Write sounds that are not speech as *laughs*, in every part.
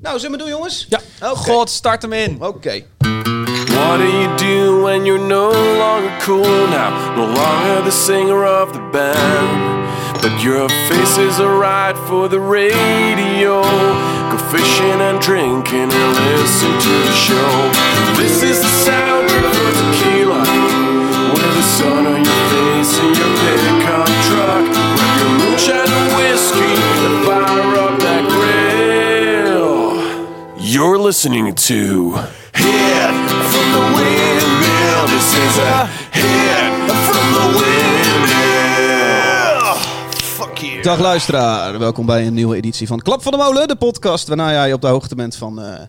Nou, zullen we doen, jongens? Ja. Oké. God, start hem in. Oké. What do you do when you're no longer cool now? No longer the singer of the band. But your face is alright for the radio. Go fishing and drinking and listen to the show. This is the soundtrack for tequila. With the sun on your face and your pickup truck. Grab your moonshine and whiskey listening to Hit from the Windmill. This is a hit from the Windmill. Fuck you. Dag luisteraar, welkom bij een nieuwe editie van Klap van de Molen, de podcast waarna jij op de hoogte bent van eh,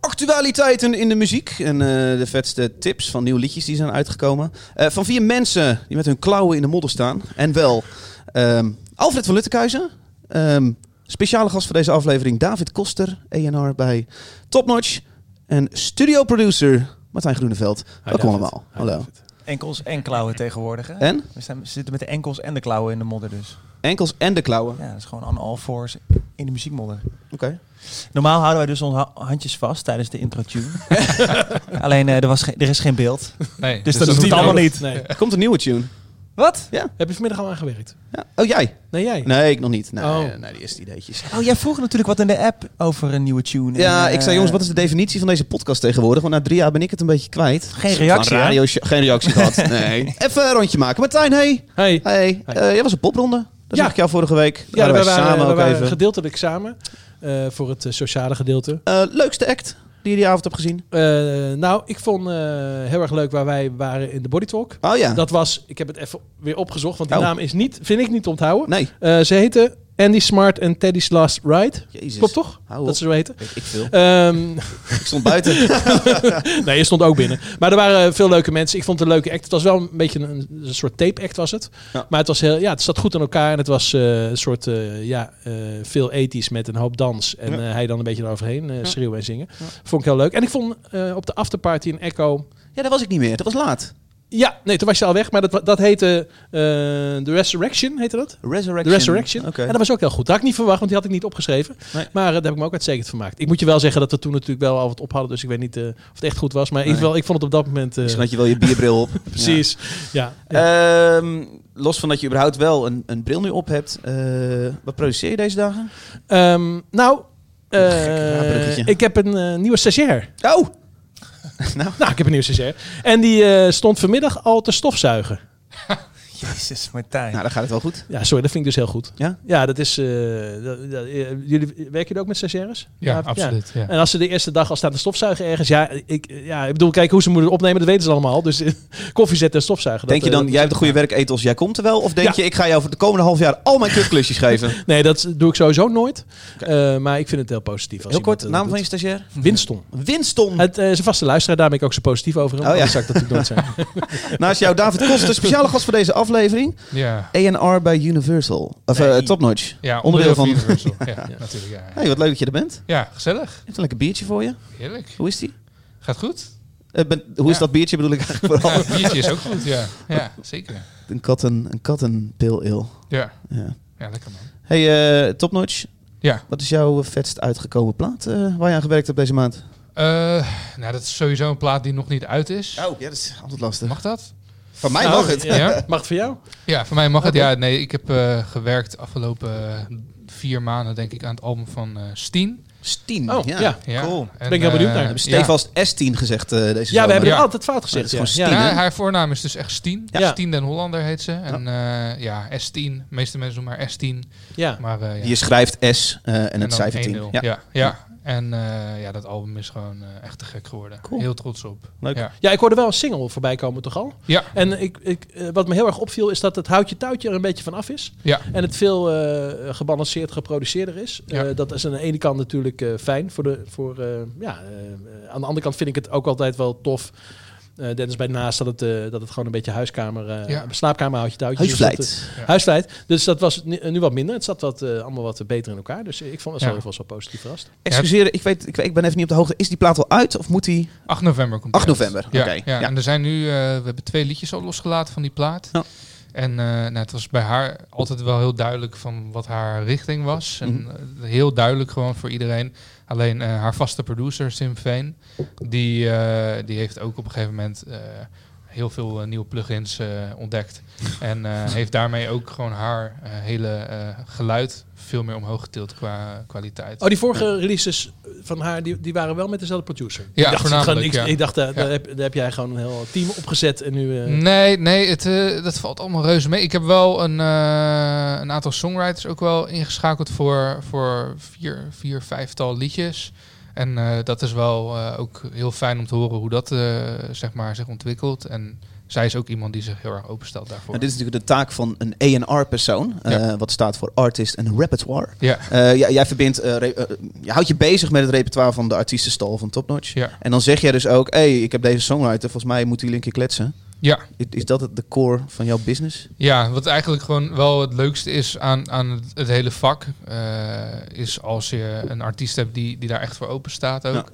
actualiteiten in de muziek en eh, de vetste tips van nieuwe liedjes die zijn uitgekomen. Eh, van vier mensen die met hun klauwen in de modder staan. En wel ehm, Alfred van Luttekhuizen, ehm, speciale gast voor deze aflevering David Koster, ENR bij Topnotch en studioproducer Martijn Groeneveld. Welkom allemaal. Hi, Hallo. David. Enkels en klauwen tegenwoordig. Hè? En? We, staan, we zitten met de enkels en de klauwen in de modder dus. Enkels en de klauwen. Ja, dat is gewoon on all fours in de muziekmodder. Oké. Normaal houden wij dus onze ha- handjes vast tijdens de intro-tune. *laughs* Alleen eh, er, was er is geen beeld. Nee, Dus dat hoeft hoeft niet allemaal niet. Nee. Er komt een nieuwe tune. Wat? Heb je vanmiddag al aan gewerkt? Ja. Oh, jij? Nee, jij? Nee, ik nog niet. Nee, Oh. nee die eerste ideetjes. Oh, jij vroeg natuurlijk wat in de app over een nieuwe tune. Ja, En, ik zei eh, jongens, wat is de definitie van deze podcast tegenwoordig? Want na drie jaar ben ik het een beetje kwijt. Geen reactie, radio Geen reactie gehad. *laughs* Nee. Even een rondje maken. Martijn, hey. Hey. Hey. Hey. Eh, jij was een popronde. Dat Ja. zag ik jou vorige week. Daar Ja, waren we wij waren, samen we ook waren even. gedeeltelijk samen eh, voor het sociale gedeelte. Eh, leukste act die je die avond hebt gezien? Eh, nou, ik vond eh, heel erg leuk waar wij waren in de Body Talk. Oh ja. Dat was, ik heb het even weer opgezocht, want die Oh. naam is niet, vind ik niet te onthouden. Nee. Eh, ze heten Andy Smart en Teddy's Last Ride. Jezus. Klopt toch? Hou. Dat ze zo heten. Ik veel. Ehm, Ik stond buiten. *laughs* nee, je stond ook binnen. Maar er waren veel leuke mensen. Ik vond het een leuke act. Het was wel een beetje een, een soort tape act was het. Ja. Maar het was heel, ja, het zat goed aan elkaar. En het was eh, een soort, eh, ja, eh, veel ethisch met een hoop dans. En Ja. hij dan een beetje eroverheen schreeuwen en zingen. Vond ik heel leuk. En ik vond op de afterparty in Echo... ja, dat was ik niet meer. Dat was laat. Ja, nee, toen was je al weg. Maar dat, dat heette eh The Resurrection, heette dat? Resurrection. The Resurrection. Oké. En dat was ook heel goed. Dat had ik niet verwacht, want die had ik niet opgeschreven. Nee. Maar eh, daar heb ik me ook uitstekend vermaakt. Ik moet je wel zeggen dat we toen natuurlijk wel al wat op hadden. Dus ik weet niet eh, of het echt goed was. Maar in Nee. ieder geval, ik vond het op dat moment... Misschien had je wel je bierbril op. *laughs* precies. Ja. Ja. Ehm, los van dat je überhaupt wel een, een bril nu op hebt. wat produceer je deze dagen? Ehm, nou, ik heb een nieuwe stagiair. Oh! *laughs* nou, Nou, ik heb een nieuwe stagiair. En die eh, stond vanmiddag al te stofzuigen. *laughs* Jezus, Martijn. nou, dan gaat het wel goed. Ja, sorry, dat vind ik dus heel goed. Ja? Ja, dat is... eh, dat- dat- eh, jullie werken jullie ook met stagiaires? Ja, absoluut. Ja. En als ze de eerste dag al staan te stofzuigen ergens, ja, ik, ja, ik bedoel, kijk hoe ze moeten opnemen, dat weten ze allemaal. Dus eh, *laughs* koffie zetten en stofzuigen. Denk je dat, dan, jij hebt een goede werkethos, jij komt er wel? Of denk Ja. je, ik ga jou voor de komende half jaar al mijn kutklusjes *laughs* geven? Nee, dat doe ik sowieso nooit. Eh, maar ik vind het heel positief. Als Heel kort, naam van je dat stagiair? Winston. Winston. Het eh, is een vaste luisteraar, daar ben ik ook zo positief over. Oh, Oh, ja. zou ik dat natuurlijk nooit zijn. *laughs* Naast jou David Koster, speciale gast voor deze aflevering. Ja, A&R bij Universal. Of eh, Nee. Topnotch. ja Onderdeel van- Universal. Ja, *laughs* natuurlijk. Ja, Hey, wat leuk dat je er bent. ja, gezellig. Heeft een lekker biertje voor je. Heerlijk. Hoe is die? Gaat goed? Eh, ben- hoe is Ja. dat biertje bedoel ik eigenlijk vooral? Ja, het biertje is ook goed. Ja, ja zeker. Een katten, een katten ale. Ja, Ja. ja lekker man. Hey, eh Topnotch. Ja, Wat is jouw vetst uitgekomen plaat eh, waar je aan gewerkt hebt deze maand? eh, nou, dat is sowieso een plaat die nog niet uit is. Oh, ja, dat is altijd lastig. Mag dat? Van mij Nou, mag het. ja. *laughs* Mag het voor jou? Ja, voor mij mag het. Ja, nee, ik heb eh, gewerkt afgelopen eh, vier maanden, denk ik, aan het album van eh Steen. Stien. Oh, ja. Cool. En, Ben ik heel benieuwd eh, naar. Hebben ja. stevast S10 gezegd eh, deze Ja, zomer. we hebben Ja. er altijd fout gezegd. het is Ja. gewoon Ja. Haar voornaam is dus echt Steen. Ja. Steen den Hollander heet ze. En eh, ja, S10. De meeste mensen noemen maar S10. Ja. Maar eh, ja. Je schrijft S eh, en, En het cijfer 10. 1-0. Ja. Ja. En eh, ja, dat album is gewoon eh, echt te gek geworden. Cool. Heel trots op. Leuk. Ja. ja, ik hoorde wel een single voorbij komen toch al? Ja. En ik, ik, eh, wat me heel erg opviel is dat het houtje touwtje er een beetje van af is. Ja. En het veel gebalanceerd geproduceerder is. Ja. Dat is aan de ene kant natuurlijk fijn. Voor de, voor, ja, aan de andere kant vind ik het ook altijd wel tof. Eh Dennis bij naast dat het, eh, dat het gewoon een beetje huiskamer, eh Ja. slaapkamer houtje touwtje. Dus dat, Huisvleit. eh, huisvleit. Dus dat was nu, nu wat minder. Het zat wat, eh, allemaal wat beter in elkaar. Dus ik vond het Ja. wel, wel positief verrast. Excuseer, ik, weet, ik, weet- ik ben even niet op de hoogte. Is die plaat al uit of moet die... 8 november komt 8 die uit. november, Ja, oké, ja, ja. en er zijn nu, eh, we hebben twee liedjes al losgelaten van die plaat. Ja. En nou, het was bij haar altijd wel heel duidelijk van wat haar richting was. En Mhm. eh, heel duidelijk gewoon voor iedereen. Alleen eh, haar vaste producer, Sim Veen, die, die heeft ook op een gegeven moment heel veel eh, nieuwe plugins eh, ontdekt. *laughs* en eh, heeft daarmee ook gewoon haar hele geluid veel meer omhoog getild qua kwaliteit. Oh, die vorige releases van haar, die, die waren wel met dezelfde producer. Ja, ik dacht, voornamelijk, ik, ja. ik dacht, daar, Ja. daar, heb, daar heb jij gewoon een heel team opgezet en nu... Nee, nee, het, dat valt allemaal reuze mee. Ik heb wel een, een aantal songwriters ook wel ingeschakeld voor, voor vier, vier, vijftal liedjes. En eh, dat is wel eh, ook heel fijn om te horen hoe dat eh, zeg maar, zich ontwikkelt. En zij is ook iemand die zich heel erg openstelt daarvoor. En dit is natuurlijk de taak van een A&R-persoon, Ja. wat staat voor Artist and Repertoire. Ja, jij, jij verbindt, je houdt je bezig met het repertoire van de artiestenstal van Top Notch. ja, En dan zeg jij dus ook, hé, hey, ik heb deze songwriter, volgens mij moeten jullie een keer kletsen. Ja. Is, dat het, de core van jouw business? Ja, wat eigenlijk gewoon wel het leukste is aan, aan het, hele vak, eh, is als je een artiest hebt die, die daar echt voor open staat ook. Ja.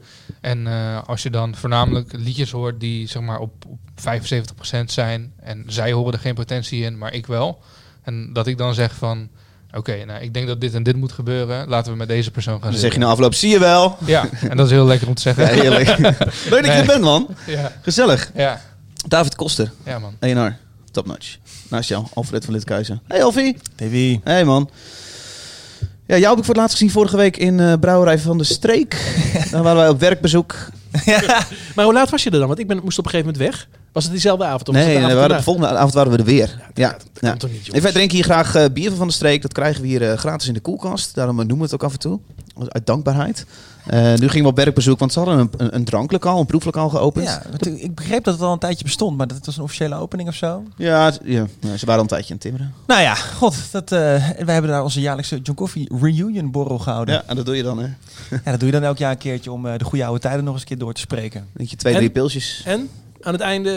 En eh, als je dan voornamelijk liedjes hoort die zeg maar op, op 75% zijn en zij horen er geen potentie in, maar ik wel. En dat ik dan zeg van, oké, nou ik denk dat dit en dit moet gebeuren, laten we met deze persoon gaan Dan zeg je na afloop, zie je wel. Ja, en dat is heel lekker om te zeggen. Ja, heerlijk. *laughs* Leuk dat je er bent, man. Ja, Gezellig. ja, David Koster, ja man. A&R, Top Notch. Naast jou, Alfred van Litkuizen. Hey Alfie. TV. Hey man. Ja, jou heb ik voor het laatst gezien vorige week in eh Brouwerij van de Streek. *laughs* Daar waren wij op werkbezoek. Maar hoe laat was je er dan? Want ik ben, moest op een gegeven moment weg. Was het diezelfde avond? Of Nee, nee, avond waren, de volgende avond waren we er weer. Ja, Dat ja. toch niet, En wij drinken hier graag eh, bier van de streek. Dat krijgen we hier eh, gratis in de koelkast. Daarom noemen we het ook af en toe. Uit dankbaarheid. Eh, nu gingen we op werkbezoek, want ze hadden een, een, een dranklokaal, een proeflokaal geopend. Ja, ik- begreep dat het al een tijdje bestond, maar dat het was een officiële opening of zo. Ja, ja, ze waren al een tijdje aan het timmeren. Nou ja, god, dat, eh, wij hebben daar onze jaarlijkse John Coffee Reunion borrel gehouden. Ja, en dat doe je dan, hè? Ja, dat doe je dan elk jaar een keertje om eh, de goede oude tijden nog eens een keer door te spreken. Dat je twee, En? drie pilsjes. En? Aan het einde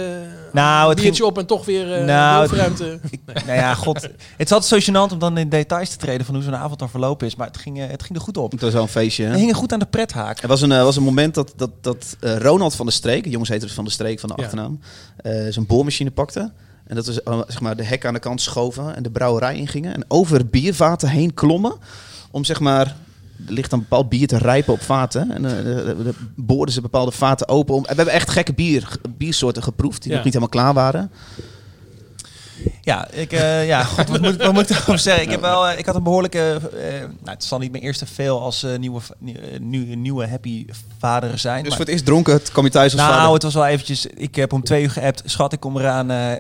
Nou, een het biertje ging- op en toch weer eh Nou, bovenruimte. *laughs* Nou ja, god. Het is altijd zo gênant om dan in details te treden van hoe zo'n avond dan verlopen is. Maar het ging, eh, het ging er goed op. Het was wel een feestje, We hè? hingen goed aan de prethaak. Er was een, eh, was een moment dat, dat, dat Ronald van de Streek, jongens heette dus van de Streek van de Ja. achternaam, eh, zijn boormachine pakte. En dat we zeg maar, de hek aan de kant schoven en de brouwerij ingingen. En over biervaten heen klommen. Om zeg maar, er ligt een bepaald bier te rijpen op vaten. En eh, de- boorden ze bepaalde vaten open. Om, we hebben echt gekke bier, biersoorten geproefd die Ja. nog niet helemaal klaar waren. Ja, ik, eh, ja *laughs* god, wat, moet, wat moet ik zeggen? Ik, heb wel, eh, ik had een behoorlijke... eh, nou, het zal niet mijn eerste veel als nieuwe, nieuwe, nieuwe happy vader zijn. Dus maar- voor het eerst dronken, het kwam je thuis als nou, vader. het was wel eventjes... Ik heb om twee uur geappt. Schat, ik kom eraan.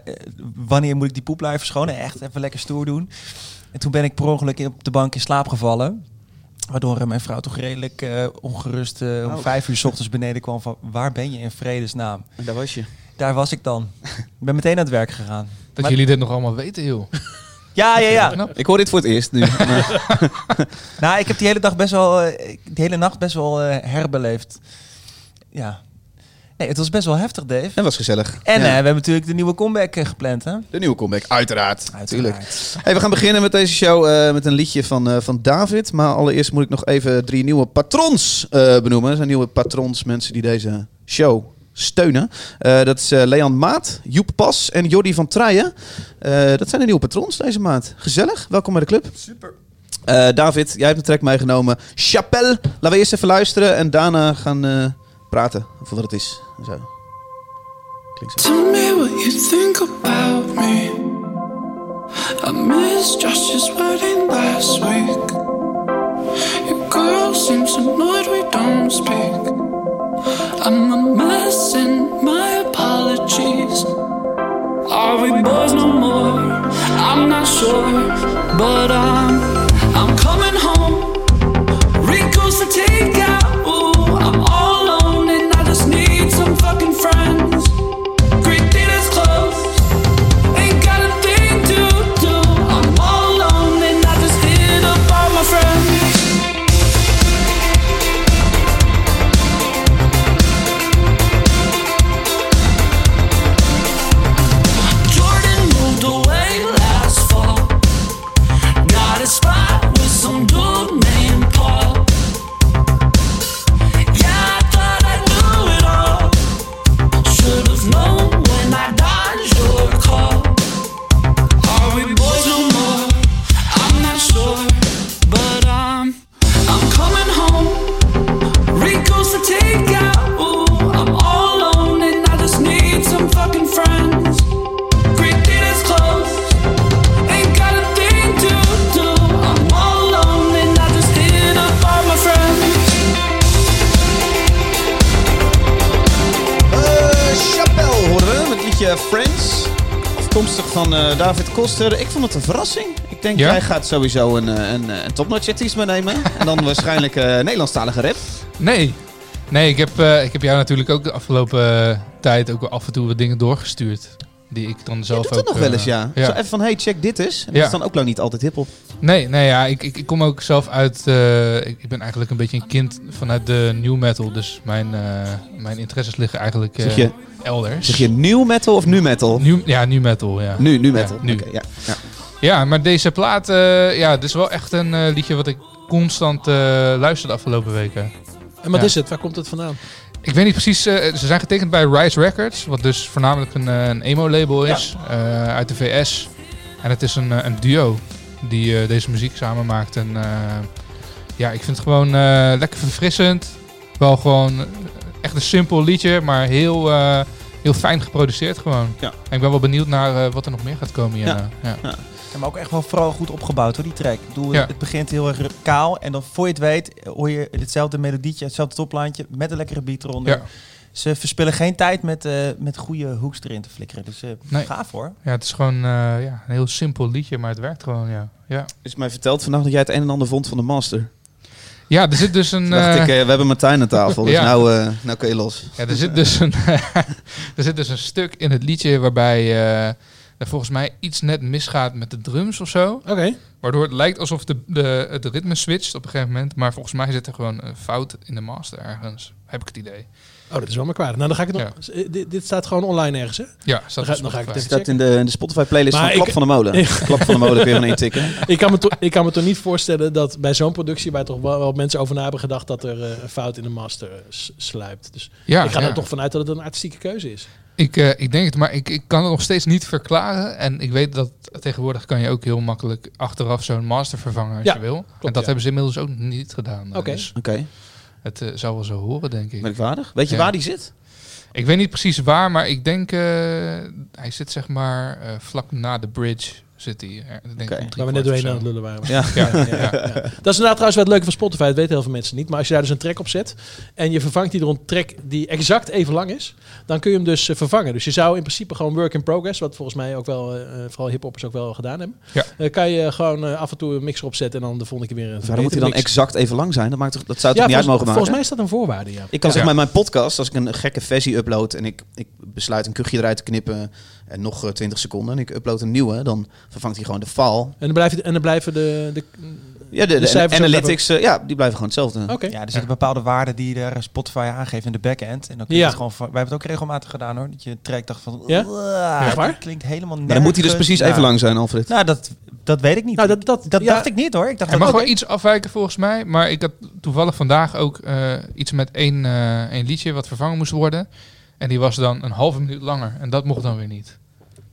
wanneer moet ik die poep live verschonen? Echt, even lekker stoer doen. En toen ben ik per ongeluk op de bank in slaap gevallen. Waardoor eh, mijn vrouw toch redelijk eh, ongerust eh, om Oh. vijf uur 's ochtends beneden kwam van... Waar ben je in vredesnaam? En daar was je. Daar was ik dan. Ik ben meteen aan het werk gegaan. Dat Maar- jullie dit nog allemaal weten, joh. *laughs* Ja, ja, ja. Ik hoor dit voor het eerst nu. *laughs* Nou, ik heb die hele dag best wel, eh, die hele nacht best wel eh, herbeleefd. Ja. Nee, het was best wel heftig, Dave. dat was gezellig. En Ja. eh, we hebben natuurlijk de nieuwe comeback eh, gepland, hè? de nieuwe comeback, uiteraard. Tuurlijk. Uiteraard. Hey, we gaan beginnen met deze show eh, met een liedje van, eh, van David. Maar allereerst moet ik nog even drie nieuwe patrons eh, benoemen. Dat zijn nieuwe patrons, mensen die deze show steunen. Eh, dat is eh, Leon Maat, Joep Pas en Jordi van Trijen. Eh, dat zijn de nieuwe patrons deze maand. Gezellig, welkom bij de club. Super. Eh, David, jij hebt een track meegenomen. Chapelle. Laten we eerst even luisteren en daarna gaan eh, praten over wat het is. Zo. Klinkt zo. Tell me what you think about me. I missed Josh's wedding last week. Your girl seems annoyed we don't speak. I'm a mess and my apologies. Are we boys no more? I'm not sure, but I'm I'm coming home. Rico's to take eh, Friends. Afkomstig van eh, David Koster. Ik vond het een verrassing. Ik denk, Ja? jij gaat sowieso een, eh, een, een topnotch artiest meenemen. *laughs* en dan waarschijnlijk eh Nederlandstalige rap. Nee. Nee, ik heb, ik heb jou natuurlijk ook de afgelopen tijd ook af en toe wat dingen doorgestuurd. Die ik dan Je zelf ook... nog wel eh, eens, ja. ja. Zo even van, hey, check dit eens. En Ja. dat is dan ook lang niet altijd hiphop. Nee, nee ja, ik, ik, ik kom ook zelf uit. eh, ik, ik ben eigenlijk een beetje een kind vanuit de new metal. Dus mijn, eh, mijn interesses liggen eigenlijk eh, Zeg je, elders. zeg je new metal of nu metal? New, ja, new metal, ja. Nu, nu metal. Ja, nu. Ja. ja. Ja, maar deze plaat, eh, ja, dit is wel echt een eh, liedje wat ik constant eh luister de afgelopen weken. En wat Ja. is het? Waar komt het vandaan? Ik weet niet precies, eh, ze zijn getekend bij Rise Records, wat dus voornamelijk een, eh, een emo-label is eh, uit de VS. En het is een, een duo die deze muziek samen maakt. En ja, ik vind het gewoon lekker verfrissend. Wel gewoon echt een simpel liedje, maar heel, heel fijn geproduceerd gewoon. Ja. En ik ben wel benieuwd naar wat er nog meer gaat komen hierna. Ja. Ja, maar ook echt wel vooral goed opgebouwd hoor, die track. Ja. Het begint heel erg kaal en dan voor je het weet hoor je hetzelfde melodietje, hetzelfde toplaantje met een lekkere beat eronder. Ja. Ze verspillen geen tijd met, eh, met goede hooks erin te flikkeren. Dus eh Nee. gaaf hoor. Ja, het is gewoon eh, ja, een heel simpel liedje, maar het werkt gewoon, ja. Ja, is mij verteld vandaag dat jij het een en ander vond van de master. ja er zit dus een... *laughs* Dacht ik, eh, we hebben Martijn aan tafel, dus *laughs* Ja. nou, eh, nou kun je los. Ja, er zit dus een, *laughs* er zit dus een stuk in het liedje waarbij eh, er volgens mij iets net misgaat met de drums of zo. Oké. Waardoor het lijkt alsof de, de, het ritme switcht op een gegeven moment. Maar volgens mij zit er gewoon een fout in de master ergens. Heb ik het idee. Oh, dat is wel maar kwaad. Nou, dan ga ik het nog... eh, Dit, dit staat gewoon online ergens, hè? Ja, staat Dan ga- dan ga ik het staat in de, in de Spotify playlist Maar van Klap ik- van de Molen. *laughs* Klap van de Molen kun je gewoon intikken. Ik kan, me toch, ik kan me toch niet voorstellen dat bij zo'n productie... waar toch wel, wel mensen over na hebben gedacht... dat er eh, een fout in de master sluipt. Dus Ja, ik ga ja. er toch vanuit dat het een artistieke keuze is. Ik, eh, ik denk het, maar ik, ik kan het nog steeds niet verklaren. En ik weet dat tegenwoordig kan je ook heel makkelijk achteraf zo'n master vervangen als Ja, je wil. en dat ja. hebben ze inmiddels ook niet gedaan. Oké. Dus Oké, het eh, zou wel zo horen, denk ik. merkwaardig. Weet je Ja. waar die zit? Ik weet niet precies waar, maar ik denk... eh, hij zit zeg maar eh, vlak na de bridge zit hij. eh, ik denk drie Waar we net doorheen aan het lullen waren. Ja. Ja, Ja, ja. ja. Dat is inderdaad trouwens wel het leuke van Spotify. Dat weten heel veel mensen niet. Maar als je daar dus een track op zet en je vervangt die door een track die exact even lang is, dan kun je hem dus eh, vervangen. Dus je zou in principe gewoon work in progress, wat volgens mij ook wel, eh, vooral hiphoppers ook wel gedaan hebben. Ja. Eh, kan je gewoon af en toe een mixer opzetten en dan de volgende keer weer een Waarom moet hij dan mix. exact even lang zijn? Dat, maakt toch, dat zou toch Ja, niet uit mogen maken? volgens mij is dat een voorwaarde, ja. Ik kan Ja. zeg maar mijn podcast, als ik een gekke versie upload en ik, ik besluit een kuchje eruit te knippen en nog eh, 20 seconden en ik upload een nieuwe, dan vervangt hij gewoon de file. En dan blijven, en dan blijven de... de Ja, de, de, cijfers ook analytics, eh, ja, die blijven gewoon hetzelfde. Oké. Ja, er zitten bepaalde waarden die er Spotify aangeeft in de backend. En dan kun je Ja. het gewoon van, wij hebben het ook regelmatig gedaan hoor. Dat je track dacht van, Ja? "Uah, Echt waar? dat klinkt helemaal Maar dan moet hij dus nergens." precies Ja. even lang zijn, Alfred. Nou, dat, dat weet ik niet. Nou, dat, dat, dat ja, dacht ik niet hoor. Ik dacht Er mag wel iets afwijken volgens mij, maar ik had toevallig vandaag ook eh, iets met één, eh, één liedje wat vervangen moest worden. En die was dan een halve minuut langer en dat mocht dan weer niet.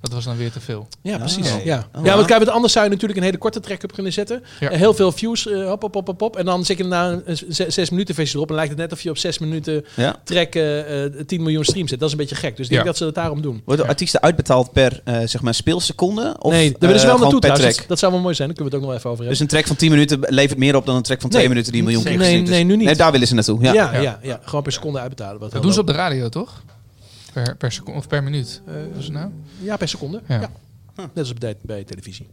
Dat was dan weer te veel. Ja, Ah, precies. oké. Ja. Oh, ja, want kijk, anders zou je natuurlijk een hele korte track op kunnen zetten. Ja. Eh, heel veel views, eh, hop, hop, hop, hop, hop. En dan zet je daarna een een zes, minuten versie erop. En lijkt het net of je op zes minuten Ja. track eh, eh, 10 miljoen streams zet. Dat is een beetje gek. Dus ik denk Ja. dat ze het daarom doen. Worden Ja. artiesten uitbetaald per eh, zeg maar speelseconde? Of, nee, daar eh, willen ze wel naartoe trouwens. Dat, dat zou wel mooi zijn. Daar kunnen we het ook nog even over Dus hebben. een track van 10 minuten levert meer op dan een track van 2 Nee, minuten die een miljoen keer nee, gestreamd is. nee, nu niet. Nee, daar willen ze naartoe. Ja. ja, ja. Ja. Ja, gewoon per seconde uitbetalen. Wat Dat doen ze op de radio, toch? Per, per seconde of per minuut. Eh, is het nou? ja, per seconde. Ja. Ja. Net als bij, bij televisie.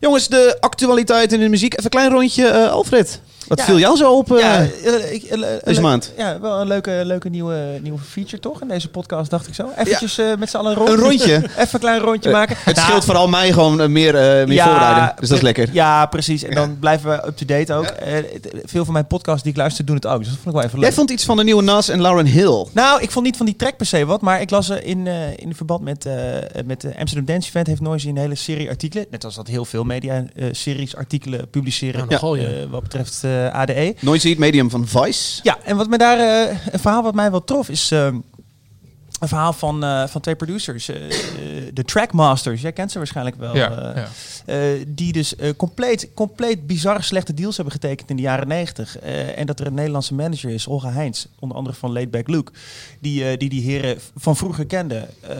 Jongens, de actualiteit in de muziek. Even een klein rondje. eh, Alfred, wat Ja. viel jou zo op eh, ja, eh, ik- eh, deze maand? Ja, wel een leuke, leuke nieuwe, nieuwe feature toch? In deze podcast dacht ik zo. Eventjes met z'n allen een rondje. Een rondje. *laughs* Even een klein rondje maken. Het Nou, scheelt vooral mij gewoon meer, eh, meer Ja, voorbereiden. Dus dat is lekker. Ja, precies. En dan blijven we up-to-date ook. Eh, veel van mijn podcasts die ik luister doen het ook. Dus dat vond ik wel even leuk. Jij vond iets van de nieuwe Nas en Lauren Hill. Nou, ik vond niet van die track per se wat, maar ik las in, eh, in verband met, eh, met de Amsterdam Dance Event heeft Noisy een hele serie artikelen, net als dat heel veel media series artikelen publiceren Ja, nogal, ja. wat betreft eh, ADE. Noisy, het medium van Vice. Ja, en wat me daar eh, een verhaal wat mij wel trof is eh, een verhaal van, eh, van twee producers, de Trackmasters. Jij kent ze waarschijnlijk wel. Ja, ja. die dus eh, compleet, compleet bizar slechte deals hebben getekend in de jaren 90. Eh, en dat er een Nederlandse manager is, Olga Heins, onder andere van Laidback Luke, die, eh, die die heren van vroeger kende, eh,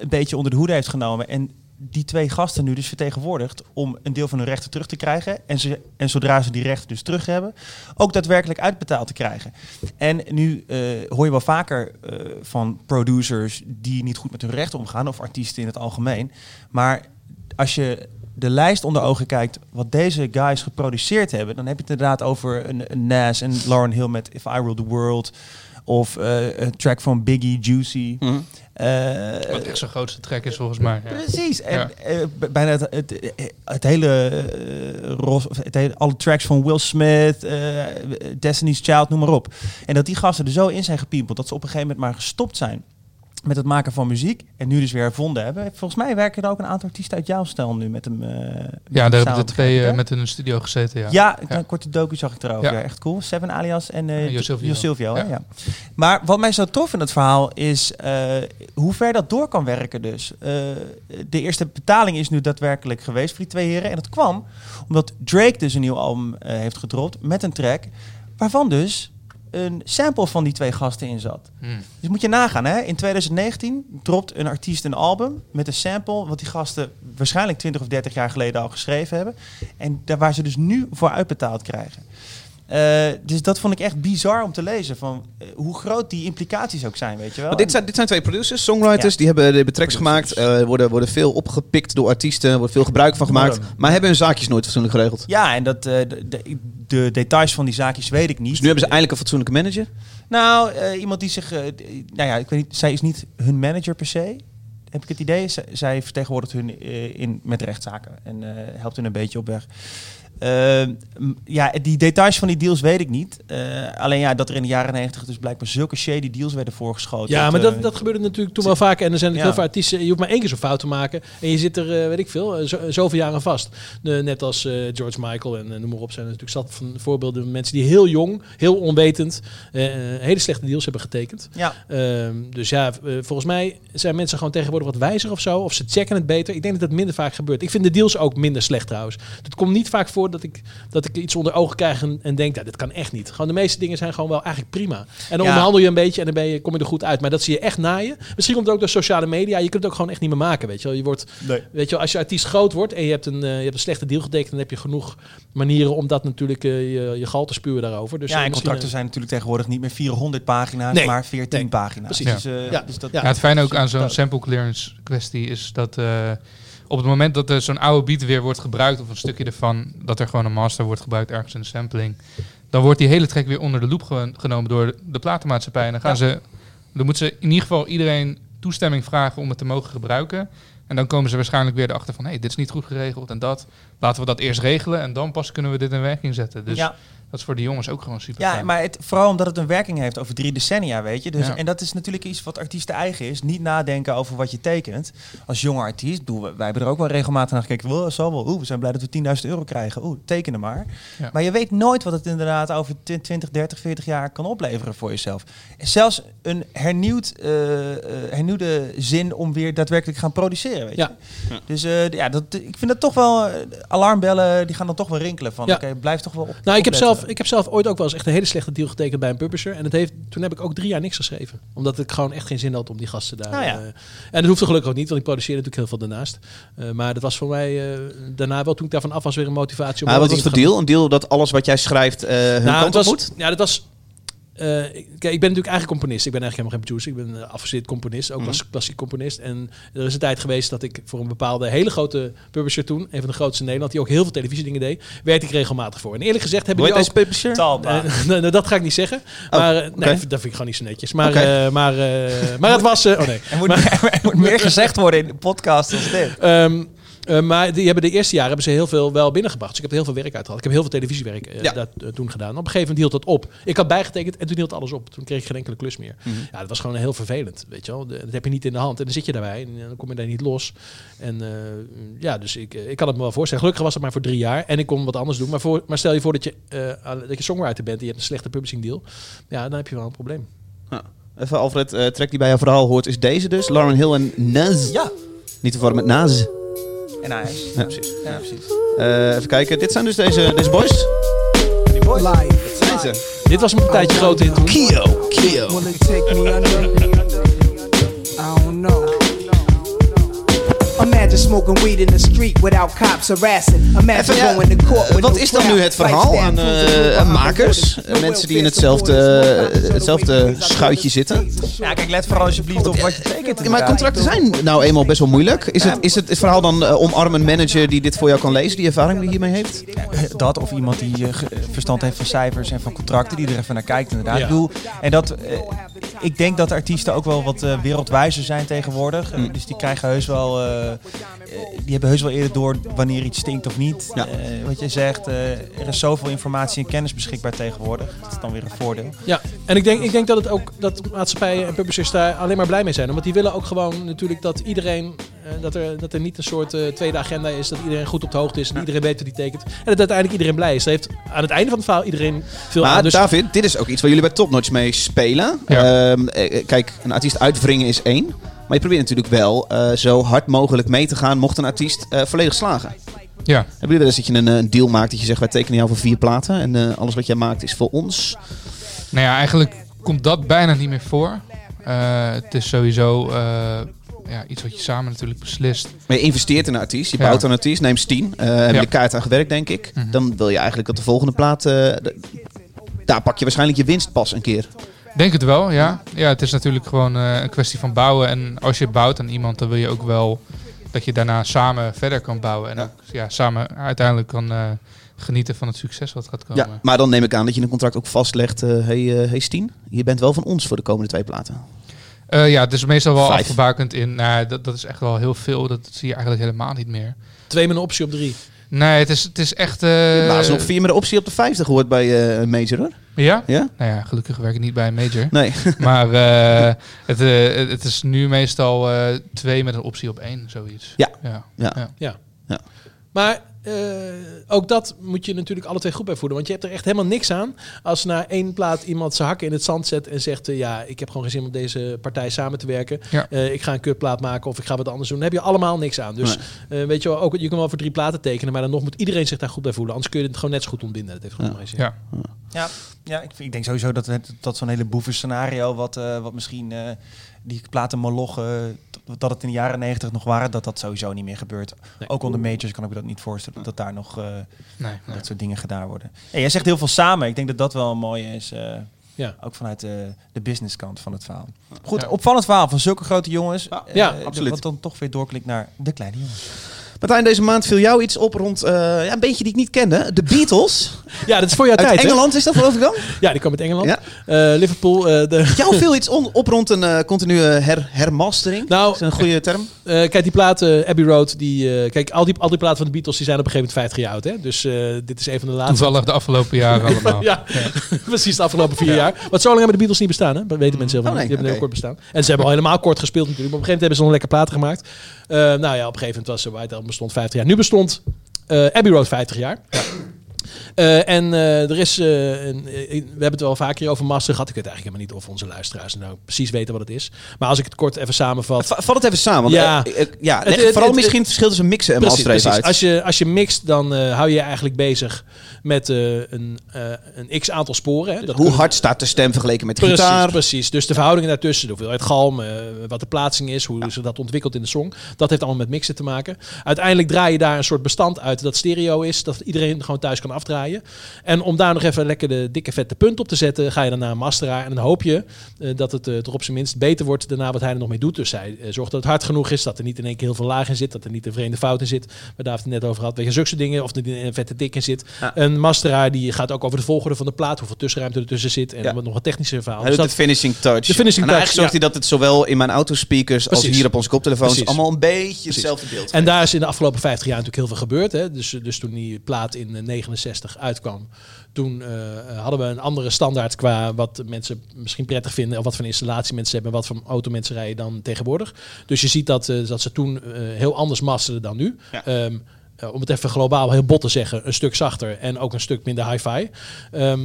een beetje onder de hoede heeft genomen. En die twee gasten nu dus vertegenwoordigd om een deel van hun rechten terug te krijgen. En, ze, en zodra ze die rechten dus terug hebben, ook daadwerkelijk uitbetaald te krijgen. En nu eh, hoor je wel vaker eh, van producers die niet goed met hun rechten omgaan, of artiesten in het algemeen. Maar als je de lijst onder ogen kijkt wat deze guys geproduceerd hebben, dan heb je het inderdaad over een, een Nas en Lauren Hill met If I Rule the World. Of eh, een track van Biggie, Juicy. Mhm. Eh, Wat echt zijn grootste track is volgens mij. Ja. Precies. En Ja. eh, bijna het, het, het hele, ros, of het hele, alle tracks van Will Smith, Destiny's Child, noem maar op. En dat die gasten er zo in zijn gepiempeld dat ze op een gegeven moment maar gestopt zijn met het maken van muziek. En nu dus weer hervonden hebben. Volgens mij werken er ook een aantal artiesten uit jouw stijl nu met hem. eh, met Ja, daar hebben de twee eh, met in een studio gezeten. Ja. Ja, een korte docu zag ik erover. Ja. Echt cool. Seven alias en eh En Jo Silvio. Jo Silvio, hè? Ja. Ja. Maar wat mij zo tof in het verhaal is eh, hoe ver dat door kan werken dus. Eh, de eerste betaling is nu daadwerkelijk geweest voor die twee heren. En dat kwam omdat Drake dus een nieuw album eh, heeft gedropt met een track waarvan dus een sample van die twee gasten in zat. Hmm. Dus moet je nagaan, hè? in 2019 dropt een artiest een album met een sample... wat die gasten waarschijnlijk 20 of 30 jaar geleden al geschreven hebben. En daar waar ze dus nu voor uitbetaald krijgen. Eh, dus dat vond ik echt bizar om te lezen. Van, eh, hoe groot die implicaties ook zijn, weet je wel. Maar dit, zijn, dit zijn twee producers, songwriters, Ja. die hebben, hebben tracks Producers. gemaakt. eh, worden, worden veel opgepikt door artiesten, er wordt veel gebruik van gemaakt. Maar hebben hun zaakjes nooit fatsoenlijk geregeld. Ja, en dat, de, de, de details van die zaakjes weet ik niet. Dus nu hebben ze eindelijk een fatsoenlijke manager. Nou, iemand die zich... nou ja, ik weet niet, zij is niet hun manager per se. Heb ik het idee. Zij vertegenwoordigt hun in, met rechtszaken. En helpt hun een beetje op weg. Eh, m- ja, die details van die deals weet ik niet. Eh, alleen ja, dat er in de jaren negentig dus blijkbaar zulke shady deals werden voorgeschoten. Ja, maar eh, dat, dat gebeurde natuurlijk toen wel vaker. En er zijn Ja. heel veel artiesten. Je hoeft maar één keer zo'n fout te maken. En je zit er, eh, weet ik veel, eh, zo, zoveel jaren vast. Net als eh, George Michael en eh, noem maar op. Zijn er natuurlijk zat van voorbeelden. Mensen die heel jong, heel onwetend. eh, hele slechte deals hebben getekend. Ja, Ehm, dus ja, eh, volgens mij zijn mensen gewoon tegenwoordig wat wijzer of zo. Of ze checken het beter. Ik denk dat dat minder vaak gebeurt. Ik vind de deals ook minder slecht trouwens. Het komt niet vaak voor dat ik, dat ik iets onder ogen krijg en, en denk, ja, dit kan echt niet. Gewoon de meeste dingen zijn gewoon wel eigenlijk prima. En dan Ja. onderhandel je een beetje en dan ben je, kom je er goed uit. Maar dat zie je echt naaien. Misschien komt het ook door sociale media. Je kunt het ook gewoon echt niet meer maken, weet je wel. Je wordt, nee. weet je wel, als je artiest groot wordt en je hebt een, eh, je hebt een slechte deal getekend, dan heb je genoeg manieren om dat natuurlijk eh, je, je gal te spuwen daarover. Dus ja, eh, en contracten zijn natuurlijk tegenwoordig niet meer 400 pagina's, Nee. maar 14 Nee. pagina's. Precies. Dus, Ja. dus dat, Ja. Ja, het fijne ook aan zo'n sample clearance kwestie is dat eh, op het moment dat er zo'n oude beat weer wordt gebruikt, of een stukje ervan, dat er gewoon een master wordt gebruikt ergens in de sampling, dan wordt die hele track weer onder de loep ge- genomen door de platenmaatschappij. En dan gaan Ja. ze, dan moeten ze in ieder geval iedereen toestemming vragen om het te mogen gebruiken. En dan komen ze waarschijnlijk weer erachter van, hé, hey, dit is niet goed geregeld en dat. Laten we dat eerst regelen en dan pas kunnen we dit in werking zetten. Dus ja. dat is voor die jongens ook gewoon super Ja, fijn. maar het, vooral omdat het een werking heeft over drie decennia, weet je. Dus, Ja. En dat is natuurlijk iets wat artiesten eigen is. Niet nadenken over wat je tekent. Als jonge artiest, doen we, wij hebben er ook wel regelmatig naar gekeken. Wel, zo wel, oeh, we zijn blij dat we 10.000 euro krijgen. Oeh, tekenen maar. Ja. Maar je weet nooit wat het inderdaad over 20, 30, 40 jaar kan opleveren voor jezelf. En zelfs een hernieuwd, eh, hernieuwde zin om weer daadwerkelijk te gaan produceren, weet je. Ja. Dus eh, ja, dat, ik vind dat toch wel, eh, alarmbellen, die gaan dan toch wel rinkelen. Van Ja. oké, blijf toch wel op Nou, ik heb, zelf, ik heb zelf ooit ook wel eens echt een hele slechte deal getekend bij een publisher. En het heeft, toen heb ik ook drie jaar niks geschreven. Omdat ik gewoon echt geen zin had om die gasten daar... Nou ja. eh, en dat hoefde gelukkig ook niet, want ik produceerde natuurlijk heel veel daarnaast. Eh, maar dat was voor mij eh, daarna wel, toen ik daarvan af was, weer een motivatie om... Maar wat was de deal? Een deal dat alles wat jij schrijft eh hun nou, kant het op was, moet? Ja, dat was. Eh, ik- kijk, ik ben natuurlijk eigenlijk componist. Ik ben eigenlijk helemaal geen producer. Ik ben afgestudeerd componist, ook was klassiek componist. En er is een tijd geweest dat ik voor een bepaalde hele grote publisher toen, een van de grootste in Nederland, die ook heel veel televisiedingen deed, werkte ik regelmatig voor. En eerlijk gezegd hebben die ook... deze publisher? Talpa. Eh, nee, *laughs* nee, dat ga ik niet zeggen. Oh, maar eh, nee, dat vind ik gewoon niet zo netjes. Maar, eh, maar, eh, maar het was. eh, oh nee. *laughs* Er moet, er moet meer gezegd worden in de podcast dan dit. Ehm, eh, maar die hebben de eerste jaren hebben ze heel veel wel binnengebracht. Dus ik heb er heel veel werk uitgehaald. Ik heb heel veel televisiewerk eh, Ja. dat, eh, toen gedaan. Op een gegeven moment hield dat op. Ik had bijgetekend en toen hield alles op. Toen kreeg ik geen enkele klus meer. Mhm. Ja, dat was gewoon heel vervelend. Weet je wel. De- dat heb je niet in de hand. En dan zit je daarbij en dan kom je daar niet los. En eh, ja, dus ik, eh, ik kan het me wel voorstellen. Gelukkig was het maar voor drie jaar. En ik kon wat anders doen. Maar, voor, maar stel je voor dat je, eh, dat je songwriter bent en je hebt een slechte publishing deal. Ja, dan heb je wel een probleem. Even Alfred, eh track die bij jouw verhaal hoort is deze dus. Lauren Hill en Naz. Ja. Niet te verwarren met Naz. En is. Ja. precies. Ja, precies. Eh, even kijken, dit zijn dus deze, deze boys. Die boys. Dat zijn ze. Dit was een tijdje groot in. Kio, Kio. Imagine smoking weed in the street without cops harassing. Imagine ja, going to court with wat is dan nu het verhaal aan eh, aan makers? Eh, mensen die in hetzelfde, eh, hetzelfde schuitje zitten? Ja, kijk, let vooral alsjeblieft op wat je tekent. Ja, maar contracten zijn nou eenmaal best wel moeilijk. Is het, is het, het verhaal dan eh, omarm een manager die dit voor jou kan lezen, die ervaring die hiermee heeft? Dat of iemand die verstand heeft van cijfers en van contracten, die er even naar kijkt inderdaad. Ja. Ik bedoel, en dat, ik denk dat artiesten ook wel wat eh, wereldwijzer zijn tegenwoordig. Mm. dus die krijgen heus wel, die hebben heus wel eerder door wanneer iets stinkt of niet. Ja. Eh, wat je zegt, eh, er is zoveel informatie en kennis beschikbaar tegenwoordig. Dat is dan weer een voordeel. Ja, en ik denk, ik denk dat het ook dat maatschappijen en publishers daar alleen maar blij mee zijn. Want die willen ook gewoon natuurlijk dat iedereen, eh, dat, er, dat er niet een soort eh, tweede agenda is, dat iedereen goed op de hoogte is en iedereen weet wat die tekent. En dat uiteindelijk iedereen blij is. Dat heeft aan het einde van het verhaal iedereen veel Maar aan. Dus David, dit is ook iets waar jullie bij Topnotch mee spelen. Ja. Ehm, eh, kijk, een artiest uitwringen is één. Maar je probeert natuurlijk wel eh, zo hard mogelijk mee te gaan mocht een artiest eh, volledig slagen. Ja, Hebben jullie wel eens dat je een, eh, een deal maakt dat je zegt wij tekenen jou voor vier platen en alles wat jij maakt is voor ons? nou ja, eigenlijk komt dat bijna niet meer voor. Het is sowieso ja, iets wat je samen natuurlijk beslist. Maar je investeert in een artiest, je Ja. bouwt een artiest, neem Steen. eh heb je Ja. de kaart aan gewerkt denk ik. Mhm. Dan wil je eigenlijk dat de volgende plaat, daar pak je waarschijnlijk je winst pas een keer. Denk het wel, ja. Ja, het is natuurlijk gewoon eh, een kwestie van bouwen. En als je bouwt aan iemand, dan wil je ook wel dat je daarna samen verder kan bouwen. En Ja. ook ja, samen uiteindelijk kan eh, genieten van het succes wat gaat komen. Ja, maar dan neem ik aan dat je in een contract ook vastlegt, eh hey, eh, hey Steen, je bent wel van ons voor de komende twee platen. Eh, ja, het is meestal wel Vijf. afgebakend in. Nou, dat, dat is echt wel heel veel. Dat zie je eigenlijk helemaal niet meer. twee met een optie op drie. Nee, het is, het is echt. eh maar is nog vier met de optie op de 50 gehoord bij eh, een Major hoor. Ja? Ja? Nou ja, gelukkig werk ik niet bij een major. Nee. *laughs* maar eh, het, eh, het- is nu meestal eh, twee met een optie op één, zoiets. Ja. ja. Ja. Ja. Maar eh, ook dat moet je natuurlijk alle twee goed bij voeden. Want je hebt er echt helemaal niks aan als na één plaat iemand zijn hakken in het zand zet en zegt: eh, Ja, ik heb gewoon geen zin om met deze partij samen te werken. Ja. Eh, ik ga een kutplaat maken of ik ga wat anders doen. Daar heb je allemaal niks aan. Dus eh, weet je wel, ook, je kan wel voor drie platen tekenen, maar dan nog moet iedereen zich daar goed bij voelen. Anders kun je het gewoon net zo goed ontbinden. Dat heeft gewoon Ja. geen zin. Ja. Ja, ja ik, ik denk sowieso dat, het, dat zo'n hele boevenscenario, wat, eh, wat misschien eh, die platen Molochen, dat het in de jaren negentig nog waren, dat dat sowieso niet meer gebeurt. Nee. Ook onder majors kan ik me dat niet voorstellen, dat daar nog eh, Nee, nee. dat soort dingen gedaan worden. Hey, jij zegt heel veel samen. Ik denk dat dat wel een mooie is. eh, Ja. Ook vanuit de, de businesskant van het verhaal. Goed, Ja. opvallend verhaal van zulke grote jongens. Ja, Eh, absoluut. Wat dan toch weer doorklikt naar de kleine jongens. Martijn, deze maand viel jou iets op rond eh, ja, een beetje die ik niet kende. De Beatles. *laughs* ja, dat is voor jouw Uit tijd. hè? Engeland is dat geloof ik dan? *laughs* Ja, die kwam uit Engeland. Ja. Eh, Liverpool. eh, de, *laughs* Jou viel iets on- op rond een continue her hermastering. Nou, is dat een goede term? Eh, kijk, die plaat eh, Abbey Road, die, eh, kijk, al die, al die platen van de Beatles die zijn op een gegeven moment 50 jaar oud. Hè? Dus eh, dit is een van de laatste. Toevallig de afgelopen jaren allemaal. ja, precies de afgelopen vier jaar. Want zo lang hebben de Beatles niet bestaan, hè? Dat weten mensen helemaal Oh, nee, niet. Die hebben heel kort bestaan. En ze hebben al helemaal kort gespeeld natuurlijk. Maar op een gegeven moment hebben ze nog lekker platen gemaakt. Eh, nou ja, op een gegeven moment was eh, White Album bestond 50 jaar. Nu bestond eh, Abbey Road 50 jaar. Eh, en eh, er is, eh, een, we hebben het wel vaker over master gehad. Ik weet eigenlijk helemaal niet of onze luisteraars nou precies weten wat het is. Maar als ik het kort even samenvat. Va- Vat het even samen. Want, Ja. ja Het- het- vooral het- misschien het verschil tussen mixen en Precies, precies. uit. Als je, als je mixt, dan hou je je eigenlijk bezig met een, een x aantal sporen. Hè. Dat Hoe hard staat de stem vergeleken met de Precies, gitaar? precies. Dus de verhoudingen daartussen, de hoeveelheid galm, wat de plaatsing is, hoe ze dat ontwikkelt in de song. Dat heeft allemaal met mixen te maken. Uiteindelijk draai je daar een soort bestand uit dat stereo is, dat iedereen gewoon thuis kan draaien En om daar nog even lekker de dikke vette punt op te zetten, ga je dan naar een Masteraar. En dan hoop je eh, dat het eh, er op zijn minst beter wordt daarna wat hij er nog mee doet. Dus hij eh, zorgt dat het hard genoeg is, dat er niet in één keer heel veel laag in zit, dat er niet een vreemde fout in zit. Maar daar heeft het net over gehad. Weet je, zulke dingen. Of er een vette dik in zit. Een Masteraar die gaat ook over de volgorde van de plaat, hoeveel tussenruimte er tussen zit en wat nog een technische verhaal. Hij dus doet dat, de finishing touch. De finishing en touch. zorgt hij dat het zowel in mijn autospeakers Precies. als hier op onze koptelefoons allemaal een beetje hetzelfde beeld. En daar is in de afgelopen 50 jaar natuurlijk heel veel gebeurd. Hè? Dus, dus toen die plaat in 79 uitkwam, toen eh, eh, hadden we een andere standaard qua wat mensen misschien prettig vinden of wat voor installatie mensen hebben, wat voor auto mensen rijden dan tegenwoordig. Dus je ziet dat, eh, dat ze toen heel anders masterden dan nu. Ehm, om het even globaal heel bot te zeggen, een stuk zachter en ook een stuk minder hi-fi. Ehm,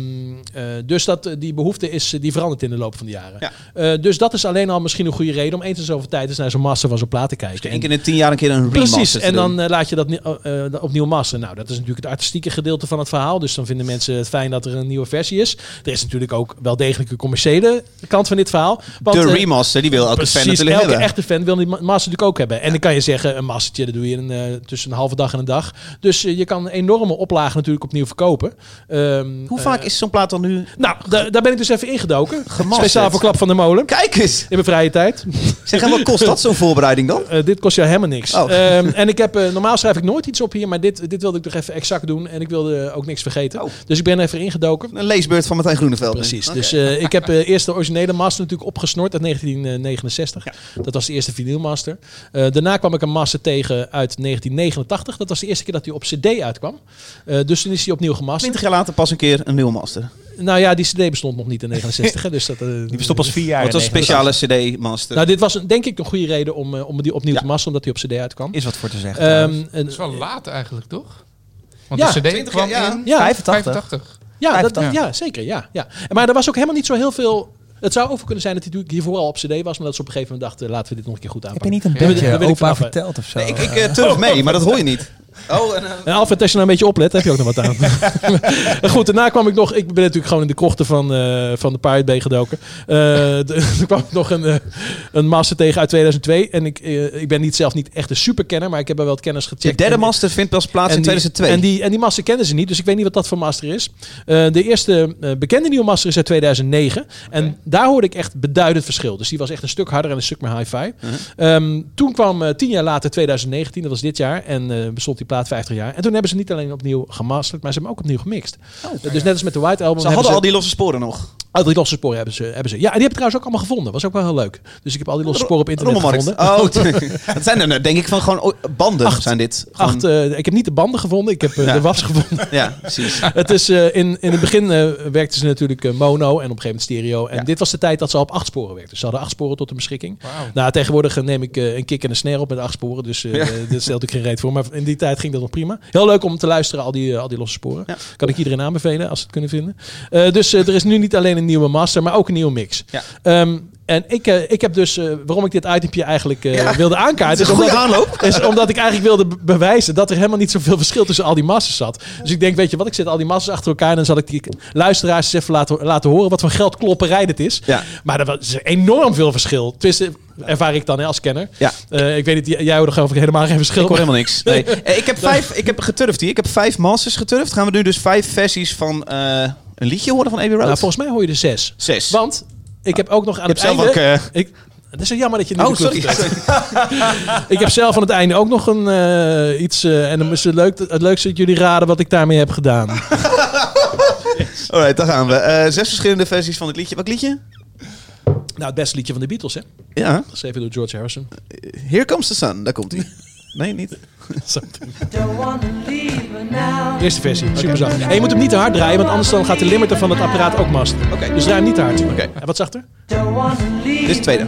eh, dus dat, eh, die behoefte is, die verandert in de loop van de jaren. Ja. Eh, dus dat is alleen al misschien een goede reden om eens in zoveel tijd eens naar zo'n master van zo'n plaat te kijken. Eén keer in de tien jaar een keer een remaster Precies, en dan eh, laat je dat eh, eh, opnieuw masteren. Nou, dat is natuurlijk het artistieke gedeelte van het verhaal. Dus dan vinden mensen het fijn dat er een nieuwe versie is. Er is natuurlijk ook wel degelijk een commerciële kant van dit verhaal. Want, de eh, remaster, die wil elke fan Precies, natuurlijk elke hebben. echte fan wil die ma- master natuurlijk ook hebben. En dan kan je zeggen, een mastertje, dat doe je in, eh, tussen een halve dag en een dag. Dus eh, je kan een enorme oplage natuurlijk opnieuw verkopen. Ehm, Hoe eh, vaak is zo'n plaat dan nu... Nou, da- daar ben ik dus even ingedoken. Gemasterd. Speciaal voor Klap van de Molen. Kijk eens! In mijn vrije tijd. Zeg, en wat kost dat, zo'n voorbereiding dan? *laughs* Eh, dit kost jou helemaal niks. Oh. Ehm, en ik heb, eh, normaal schrijf ik nooit iets op hier, maar dit, dit wilde ik toch even exact doen. En ik wilde eh, ook niks vergeten. Oh. Dus ik ben even ingedoken. Een leesbeurt van Martijn Groeneveld. Precies. Dus eh, ik heb eh, eerst de originele master natuurlijk opgesnort uit 1969. Dat was de eerste vinylmaster. Eh daarna kwam ik een master tegen uit 1989. Dat was de eerste keer dat hij op CD uitkwam. Eh, dus toen is hij opnieuw gemasterd. 20 jaar later pas een keer een nieuwe master. Nou ja, die CD bestond nog niet in 69. hè, dus dat, eh, Die bestond pas vier jaar. Wat was een speciale CD-master? Nou, dit was een- denk ik een goede reden om, eh, om die opnieuw Ja. te masteren, omdat hij op CD uitkwam. Is wat voor te zeggen. Ehm, en- Dat is wel laat eigenlijk, toch? Want Ja, de CD 20 kwam jaar, ja. in Ja, 85. 85. Ja, dat, 85. ja zeker. Ja, ja. Maar er was ook helemaal niet zo heel veel. Het zou over kunnen zijn dat hij natuurlijk hiervoor al op CD was, maar dat ze op een gegeven moment dachten: laten we dit nog een keer goed Heb je aanpakken. niet een Ja, beetje ik opa vanaf- verteld of zo? Nee, ik, ik turf mee, maar dat hoor je niet. Oh, en, eh, En Alfred, als je nou een beetje oplet, heb je ook nog wat aan. Maar *laughs* goed, daarna kwam ik nog... Ik ben natuurlijk gewoon in de krochten van, eh, van de Pirate Bay gedoken. Eh, de- *laughs* Toen kwam ik nog een, eh, een master tegen uit 2002. En ik, eh, ik ben niet zelf niet echt een superkenner, maar ik heb er wel wat kennis gecheckt. de derde En- master vindt pas plaats in die- 2002. En die, en die master kennen ze niet, dus ik weet niet wat dat voor master is. Eh, de eerste eh, bekende nieuwe master is uit 2009. En daar hoorde ik echt beduidend verschil. Dus die was echt een stuk harder en een stuk meer hi-fi. Uh-huh. Ehm, toen kwam eh, tien jaar later 2019, dat was dit jaar. En eh, bestond die plaat 50 jaar. En toen hebben ze niet alleen opnieuw gemasterd, maar ze hebben ook opnieuw gemixt. Dus net als met de White Album. Ze hadden al die losse sporen nog. al die losse sporen hebben ze, hebben ze. Ja, en die heb ik trouwens ook allemaal gevonden. Was ook wel heel leuk. Dus ik heb al die losse sporen op internet gevonden. Oh, *laughs* *laughs* dat zijn er nou, denk ik van gewoon oh, banden Acht. zijn dit. Gewoon- Acht, eh, ik heb niet de banden gevonden, ik heb eh, Ja. de was gevonden. Ja, precies. *laughs* Het is, eh, in, in het begin eh, werkten ze natuurlijk mono en op een gegeven moment stereo. En Ja. dit was de tijd dat ze al op acht sporen werkten. Dus ze hadden acht sporen tot de beschikking. Nou, tegenwoordig neem ik een kick en een snare op met acht sporen. Dus eh Ja. daar stelt ik geen reet voor. Maar in die tijd ging dat nog prima. Heel leuk om te luisteren, al die, eh, al die losse sporen. Ja. Kan ik iedereen aanbevelen als ze het kunnen vinden. Eh, dus eh, er is nu niet alleen een nieuwe master, maar ook een nieuwe mix. Ja. Ehm, en ik, eh, ik heb dus, eh, waarom ik dit itempje eigenlijk eh, Ja. wilde aankaarten, is omdat aanloop. is omdat ik eigenlijk wilde be- bewijzen dat er helemaal niet zoveel verschil tussen al die masters zat. Dus ik denk, weet je wat, ik zet al die masters achter elkaar en dan zal ik die luisteraars eens even laten, laten horen wat voor geldklopperij dit is. Ja. Maar er was enorm veel verschil. Tenminste, ervaar ik dan hè, als kenner. Ja. Eh, ik weet niet, jij hoorde geloof ik helemaal geen verschil. Ik hoor helemaal niks. Nee. *laughs* Ik heb vijf, ik heb geturfd hier. Ik heb vijf masters geturfd. Gaan we nu dus vijf versies van eh, een liedje horen van Abbey Road? Nou, volgens mij hoor je er zes. Zes. Want ik heb ook nog aan het zelf einde... ook... eh, ik, het is zo jammer dat je niet Oh, sorry. *laughs* Ik heb zelf aan het einde ook nog een eh, iets... eh, en dan is het, leuk, het leukste dat jullie raden wat ik daarmee heb gedaan. *laughs* Alright, daar gaan we. Zes verschillende versies van het liedje. Welk liedje? nou, het beste liedje van de Beatles, hè? Ja. Geschreven door George Harrison. Here Comes the Sun. Daar komt hij. Nee, niet. *laughs* Eerste versie, super zacht. En je moet hem niet te hard draaien, want anders dan gaat de limiter van het apparaat ook masteren. Oké. Dus draai hem niet te hard. Oké. En wat zachter? Dit is de tweede.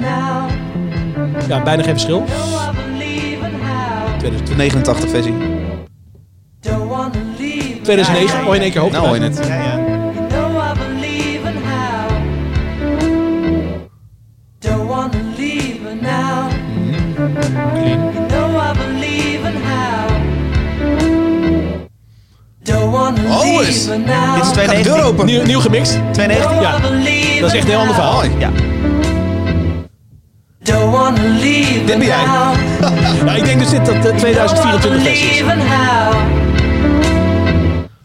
Ja, bijna geen verschil. De 89 versie. 2009, hoor je in één keer hoog. Nou hoor je het. Oh, is. Dit is Gaat de 290. deur open? Nieuw, nieuw gemixt. 290? Ja, dat is echt een heel ander verhaal. Ja. Dit ben jij. *laughs* Ja, ik denk dus dit dat de 2024 versie is.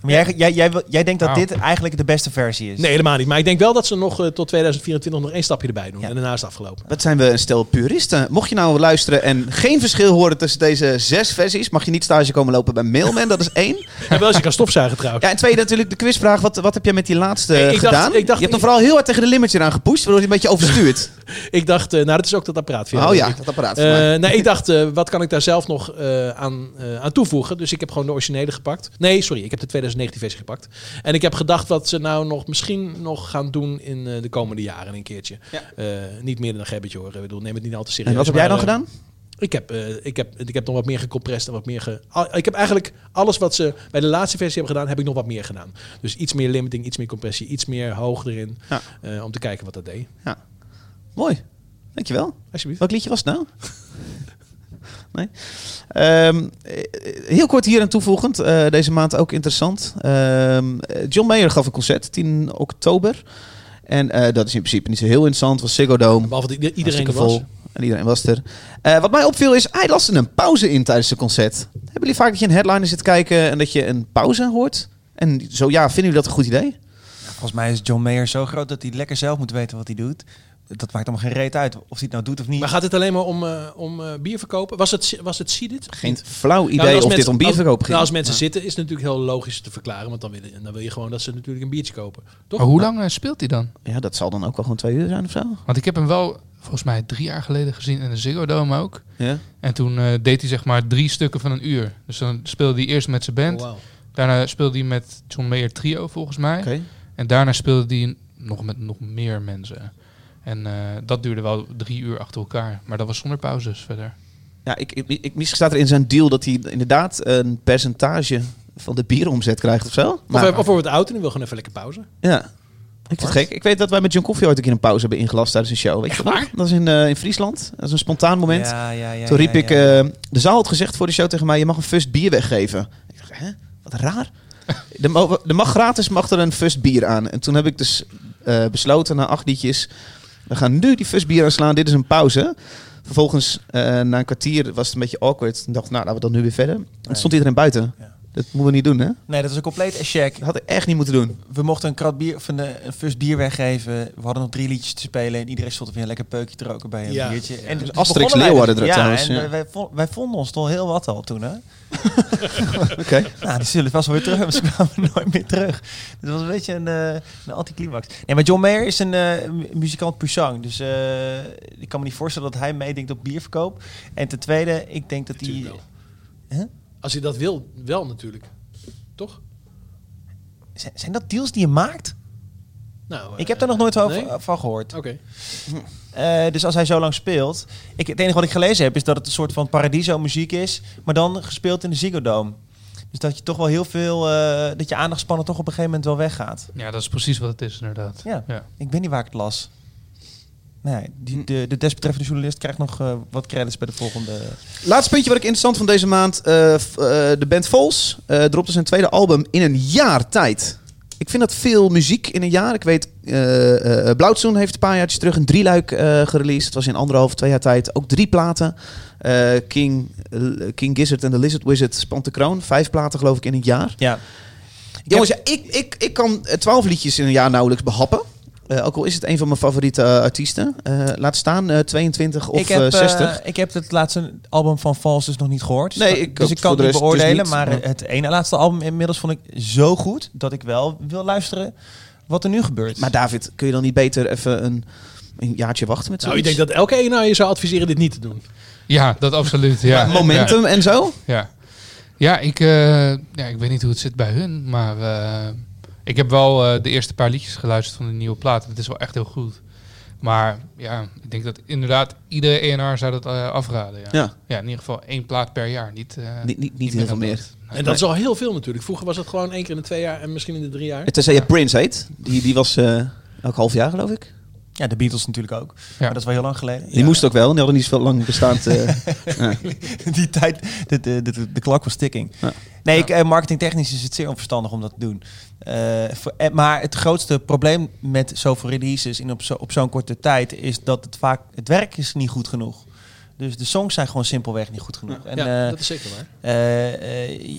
Maar jij, jij, jij, denkt dat dit eigenlijk de beste versie is? Nee, helemaal niet. Maar ik denk wel dat ze nog eh, tot 2024 nog één stapje erbij doen. Ja. En daarna is het afgelopen. Wat zijn we een stel puristen. Mocht je nou luisteren en geen verschil horen tussen deze zes versies, mag je niet stage komen lopen bij Mailman. Dat is één. *laughs* En wel als je kan stofzuigen trouwens. Ja, en tweede natuurlijk de quizvraag. Wat, wat heb jij met die laatste Ik- ik dacht- gedaan? ik dacht- je hebt hem vooral heel hard tegen de limiter aan gepusht, waardoor hij een beetje overstuurt. *laughs* Ik dacht, eh, nou dat is ook dat apparaat. via- oh ja, dat apparaat. Eh, nee, ik *laughs* dacht, eh, wat kan ik daar zelf nog eh, aan, eh, aan toevoegen? Dus ik heb gewoon de originele gepakt. Nee, sorry, ik heb de 2019 versie gepakt. En ik heb gedacht wat ze nou nog misschien nog gaan doen in eh, de komende jaren een keertje. Ja. Eh, niet meer dan een gebbetje hoor. Ik bedoel, neem het niet al te serieus. en wat heb jij dan maar, eh, gedaan? Ik heb, eh, ik, heb, ik heb nog wat meer gecompressed en wat meer ge... al- Ik heb eigenlijk alles wat ze bij de laatste versie hebben gedaan, heb ik nog wat meer gedaan. Dus iets meer limiting, iets meer compressie, iets meer hoog erin. Ja. eh, om te kijken wat dat deed. Mooi. Dankjewel. Alsjeblieft. Welk liedje was het nou? Nee. Ehm, eh, heel kort hier aan toevoegend. eh, deze maand ook interessant. Ehm, eh, John Mayer gaf een concert 10 oktober. En eh, dat is in principe niet zo heel interessant. was Ziggo Dome. Behalve dat ieder- iedereen er was. vol. En iedereen was er. Eh, wat mij opviel is, hij laste een pauze in tijdens het concert. Hebben jullie vaak dat je een headliner zit kijken en dat je een pauze hoort? En zo ja, vinden jullie dat een goed idee? Volgens mij is John Mayer zo groot dat hij lekker zelf moet weten wat hij doet. Dat maakt hem geen reet uit of hij het nou doet of niet. Maar gaat het alleen maar om, eh, om eh, bier verkopen? Was het, was het Seeded? Geen flauw idee Nou, als of mensen- dit om bierverkoop als, ging. nou, als mensen zitten is het natuurlijk heel logisch te verklaren. Want dan wil, je, dan wil je gewoon dat ze natuurlijk een biertje kopen. Toch? Maar hoe lang eh, speelt hij dan? Ja, dat zal dan ook wel gewoon twee uur zijn of zo. Want ik heb hem wel volgens mij drie jaar geleden gezien in de Ziggo Dome ook. Ja. En toen eh, deed hij zeg maar drie stukken van een uur. Dus dan speelde hij eerst met zijn band. Oh. Daarna speelde hij met John Mayer trio volgens mij. Oké. En daarna speelde hij nog met nog meer mensen. En eh, dat duurde wel drie uur achter elkaar. Maar dat was zonder pauzes verder. Ja, ik, ik, ik, misschien staat er in zijn deal dat hij inderdaad een percentage van de bieromzet krijgt of zo. Of, Maar, hij- of wordt oud en die wil gewoon even lekker pauze. ja. Ik vind het gek. Ik weet dat wij met John Koffie ooit een keer een pauze hebben ingelast tijdens een show. Weet je dat nog? Dat is in, eh, in Friesland. Dat is een spontaan moment. Ja, ja, ja, Toen riep ja, ik, eh, de zaal had gezegd voor de show tegen mij, je mag een first bier weggeven. Ik dacht, hè? Wat raar. *laughs* Mo- er mag gratis mag er een first bier aan. En toen heb ik dus eh, besloten na acht liedjes, we gaan nu die first bier aanslaan, dit is een pauze. Vervolgens, eh, na een kwartier was het een beetje awkward. Toen dacht ik, nou, laten we dan nu weer verder. En stond iedereen buiten. Ja. Dat moeten we niet doen, hè? Nee, dat is een compleet check. Dat had ik echt niet moeten doen. We mochten een krat bier of een, eh, een first bier weggeven. We hadden nog drie liedjes te spelen en iedereen stond er weer een lekker peukje te roken bij een Ja. biertje. En Dus Asterix Leeuwarden dus- er ja, trouwens, En ja. wij- Wij, vo- wij vonden ons toch heel wat al toen, hè? *laughs* Oké. Nou, die zullen vast wel weer terug hebben. *laughs* Ze kwamen nooit meer terug. Dus dat was een beetje een, eh een anticlimax. Nee, maar John Mayer is een eh, mu- muzikant puissant. Dus eh, ik kan me niet voorstellen dat hij meedenkt op bierverkoop. En ten tweede, ik denk dat hij... Als hij dat wil, wel natuurlijk. Toch? Zijn, zijn dat deals die je maakt? Nou, Ik heb daar nog nooit over, nee? van gehoord. Oké. *laughs* Eh, dus als hij zo lang speelt... Ik, het enige wat ik gelezen heb is dat het een soort van paradiso muziek is. Maar dan gespeeld in de Ziggo Dome. Dus dat je toch wel heel veel... eh, dat je aandachtspannen toch op een gegeven moment wel weggaat. Ja, dat is precies wat het is inderdaad. Ja. ja. Ik weet niet waar ik het las. Nee, die, de, de desbetreffende journalist krijgt nog eh, wat credits bij de volgende. Laatste puntje wat ik interessant vond deze maand. eh, eh, de band Vols dropte zijn tweede album in een jaar tijd. Ik vind dat veel muziek in een jaar. Ik weet, Blauwtsoen heeft een paar jaartjes terug een drieluik gereleased. Het was in anderhalf, twee jaar tijd. Ook drie platen. King, King Gizzard en The Lizard Wizard spant de kroon. Vijf platen geloof ik in een jaar. Ja, Jongens, ja, ik, ik, ik kan twaalf liedjes in een jaar nauwelijks behappen. Eh, ook al is het een van mijn favoriete eh, artiesten. Eh, laat staan eh, 22 of ik, heb, eh, eh, 60. ik heb het laatste album van Vals dus nog niet gehoord. Nee, ik dus ik kan het niet dus beoordelen. niet. maar het ene laatste album inmiddels vond ik zo goed dat ik wel wil luisteren wat er nu gebeurt. Maar David, kun je dan niet beter even een, een jaartje wachten met Nou, ik denk dat elke eenaar je zou adviseren dit niet te doen. Ja, dat absoluut. Ja. *laughs* Momentum en zo? Ja, ja. ja ik, eh, ja, ik weet niet hoe het zit bij hun, maar eh, ik heb wel eh, de eerste paar liedjes geluisterd van de nieuwe plaat. Het is wel echt heel goed. Maar ja, ik denk dat inderdaad iedere ENR zou dat eh, afraden. Ja. Ja. ja, in ieder geval één plaat per jaar. Niet, eh, Niet, niet, niet heel meer veel meer. Nee. En dat is al heel veel natuurlijk. Vroeger was het gewoon één keer in de twee jaar en misschien in de drie jaar. Tenzij je Prince heet. Die, die was eh, elk half jaar, geloof ik. ja, de Beatles natuurlijk ook. Maar dat is wel heel lang geleden. Die moest ook wel. Die hadden niet zo lang bestaand. eh, *laughs* ja. die tijd, de, de, de, de klok was ticking. Ja. Nee, ik, marketingtechnisch is het zeer onverstandig om dat te doen. Eh, voor- eh, maar het grootste probleem met zoveel releases in op, zo, op zo'n korte tijd is dat het vaak het werk is niet goed genoeg. Dus de songs zijn gewoon simpelweg niet goed genoeg. En, ja, eh, dat is zeker waar.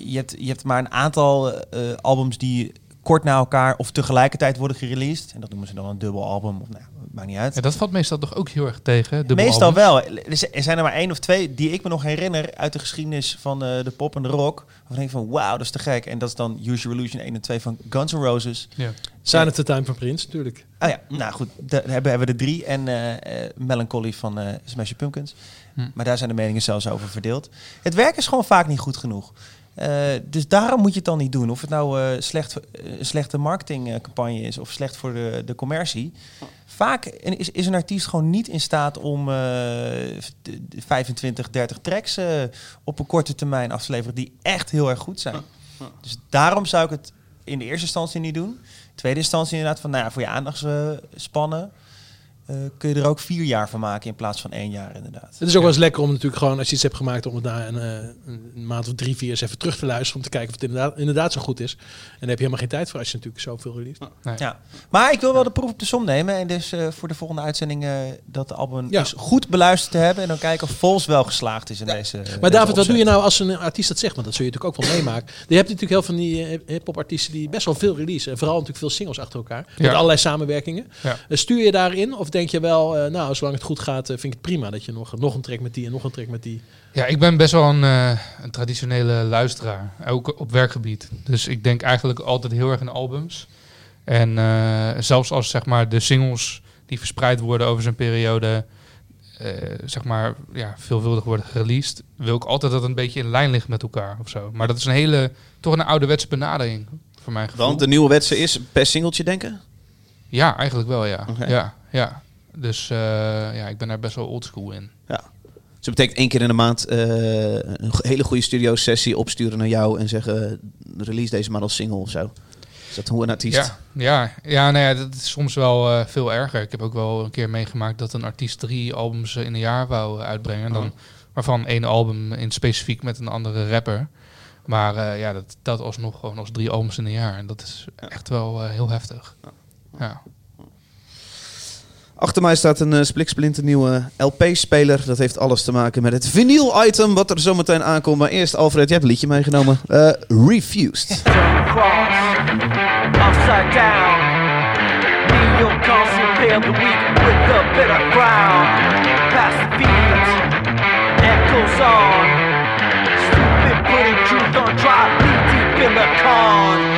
je, hebt, je hebt maar een aantal albums die kort na elkaar of tegelijkertijd worden gereleased. En dat noemen ze dan een dubbel album. Of, nou, maakt niet uit. Ja, dat valt meestal toch ook heel erg tegen. dubbel Meestal albums. wel. Er zijn er maar één of twee die ik me nog herinner uit de geschiedenis van eh, de pop en de rock. Waarvan ik denk van wauw, dat is te gek. En dat is dan Use Your Illusion 1 en 2 van Guns N' Roses. Ja. Sign of the Time van Prince, natuurlijk. Oh ja, nou goed, daar hebben, hebben we er drie. En eh, eh, Melancholy van eh Smashing Pumpkins. Hm. Maar daar zijn de meningen zelfs over verdeeld. Het werk is gewoon vaak niet goed genoeg. Eh, dus daarom moet je het dan niet doen. Of het nou eh, slecht, een slechte marketingcampagne is of slecht voor de, de commercie. Vaak is, is een artiest gewoon niet in staat om eh, de- de 25, 30 tracks op een korte termijn af te leveren die echt heel erg goed zijn. Dus daarom zou ik het in de eerste instantie niet doen. Tweede instantie inderdaad van, nou voor je aandachtspannen eh, kun je er ook vier jaar van maken in plaats van één jaar inderdaad. Het is ook wel eens lekker om natuurlijk gewoon, als je iets hebt gemaakt, om het na een, eh, een maand of drie, vier eens even terug te luisteren. Om te kijken of het inderdaad, inderdaad zo goed is. En daar heb je helemaal geen tijd voor als je natuurlijk zoveel release. Ja. Maar ik wil wel de proef op de som nemen. En dus eh, voor de volgende uitzending eh, dat album Ja. dus goed beluisterd te hebben. En dan kijken of Vols wel geslaagd is in deze Maar David, wat doe je nou als een artiest dat zegt? Want dat zul je natuurlijk ook wel meemaken. Je hebt natuurlijk heel veel van die hip-hop artiesten die best wel veel releasen. En vooral natuurlijk veel singles achter elkaar. Met allerlei samenwerkingen. Ja. Stuur je daarin? Of denk je wel, eh, nou, zolang het goed gaat, eh, vind ik het prima dat je nog, nog een track met die en nog een track met die. Ja, ik ben best wel een, eh, een traditionele luisteraar, ook op werkgebied. Dus ik denk eigenlijk altijd heel erg in albums. En eh, zelfs als zeg maar de singles die verspreid worden over zo'n periode, eh, zeg maar ja, veelvuldig worden gereleased, wil ik altijd dat het een beetje in lijn ligt met elkaar of zo. Maar dat is een hele, toch een ouderwetse benadering voor mijn gevoel. Want de nieuwe wetse is per singeltje denken? Ja, eigenlijk wel, ja. Ja, ja. Dus eh, ja, ik ben daar best wel oldschool in. Dus dat betekent één keer in de maand eh, een hele goede studio sessie opsturen naar jou en zeggen release deze maar als single of zo. Is dat hoe een artiest? Ja, ja, ja, nou ja, dat is soms wel eh, veel erger. Ik heb ook wel een keer meegemaakt dat een artiest drie albums in een jaar wou uitbrengen. Dan, waarvan één album in specifiek met een andere rapper. Maar ja, dat telt alsnog gewoon als drie albums in een jaar. En dat is echt wel heel heftig. Ja. Achter mij staat een uh, spliksplinter nieuwe LP-speler. Dat heeft alles te maken met het vinyl-item wat er zometeen aankomt. Maar eerst, Alfred, je hebt een liedje meegenomen. Eh, Refused. Stupid, on in the con.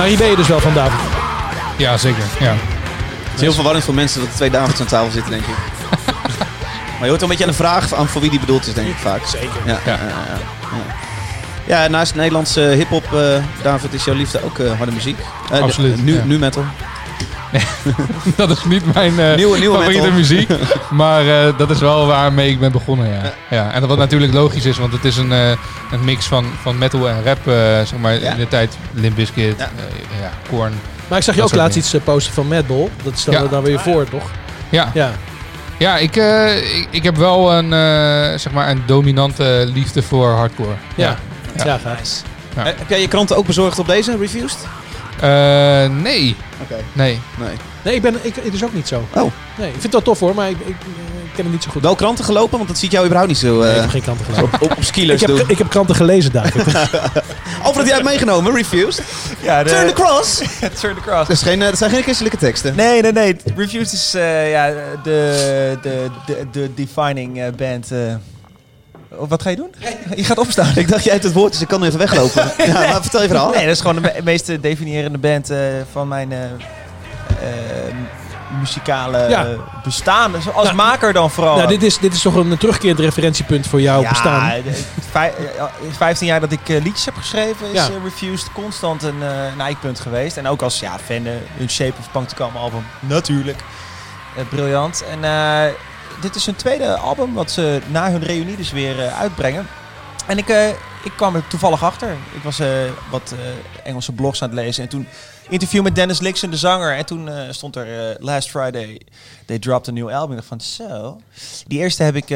Maar hier ben je dus wel van, David. ja, zeker. Ja. Het is heel verwarrend voor mensen dat er twee Davids aan tafel zitten, denk ik. *laughs* maar je hoort wel een beetje aan de vraag aan voor wie die bedoeld is, denk ik vaak. Zeker. Ja, ja. ja, ja, ja. Ja, naast Nederlandse hip-hop, eh, David, is jouw liefde ook eh, harde muziek. Eh, Absoluut, Nu, ja. nu metal. *laughs* dat is niet mijn eh Nieuwe- nieuwe favoriete metal. muziek. *laughs* maar eh, dat is wel waarmee ik ben begonnen, ja. ja. En wat natuurlijk logisch is, want het is een, eh, een mix van, van metal en rap. eh, zeg maar Ja. in de tijd Limp Bizkit, Ja. eh, ja, Korn. Maar ik zag je ook laatst iets posten van Madball. Dat stelde Ja. dan weer voor, toch? Ja, Ja. ja ik, eh, ik, ik heb wel een, eh, zeg maar een dominante liefde voor hardcore. Ja. Ja. Ja, gaaf. Ja. Eh, heb jij je kranten ook bezorgd op deze, Refused? Eh, nee, Oké. nee. Nee. Nee, ik ben, ik, het is ook niet zo. Oh. Nee, ik vind het wel tof hoor, maar ik, ik, ik ken het niet zo goed. Wel kranten gelopen, want dat ziet jou überhaupt niet zo Nee, eh, ik heb geen kranten gelezen. op, op, op skilers Ik heb, doen. ik heb kranten gelezen, David. *laughs* *laughs* Alfred, jij hebt meegenomen, Refused. Ja, Turn the cross. *laughs* Turn the cross. Dat, is geen, eh, dat zijn geen christelijke teksten. Nee, nee, nee. Refused is eh, ja, de, de, de, de defining band eh, wat ga je doen? *laughs* Je gaat opstaan. Ik dacht, jij hebt het woord, dus ik kan even weglopen. *laughs* ja, maar vertel je verhaal. Nee, dat is gewoon de me- meest eh, definiërende band eh, van mijn eh, muzikale Ja. bestaan. Dus als Nou, maker dan vooral. Nou, dit is, dit is toch een terugkerend referentiepunt voor jouw bestaan. de- vij- eh, 15 jaar dat ik liedjes heb geschreven is Ja. Refused constant een, een eikpunt geweest. En ook als ja, fan, hun Shape of Punk to Come album, natuurlijk. Briljant. En eh, dit is hun tweede album wat ze na hun reunie dus weer eh, uitbrengen. En ik, eh, ik kwam er toevallig achter. Ik was eh, wat Engelse blogs aan het lezen. En toen interview met Dennis Lixon, de zanger. En toen stond er Last Friday, they dropped a new album. Ik dacht van, zo. Die eerste heb ik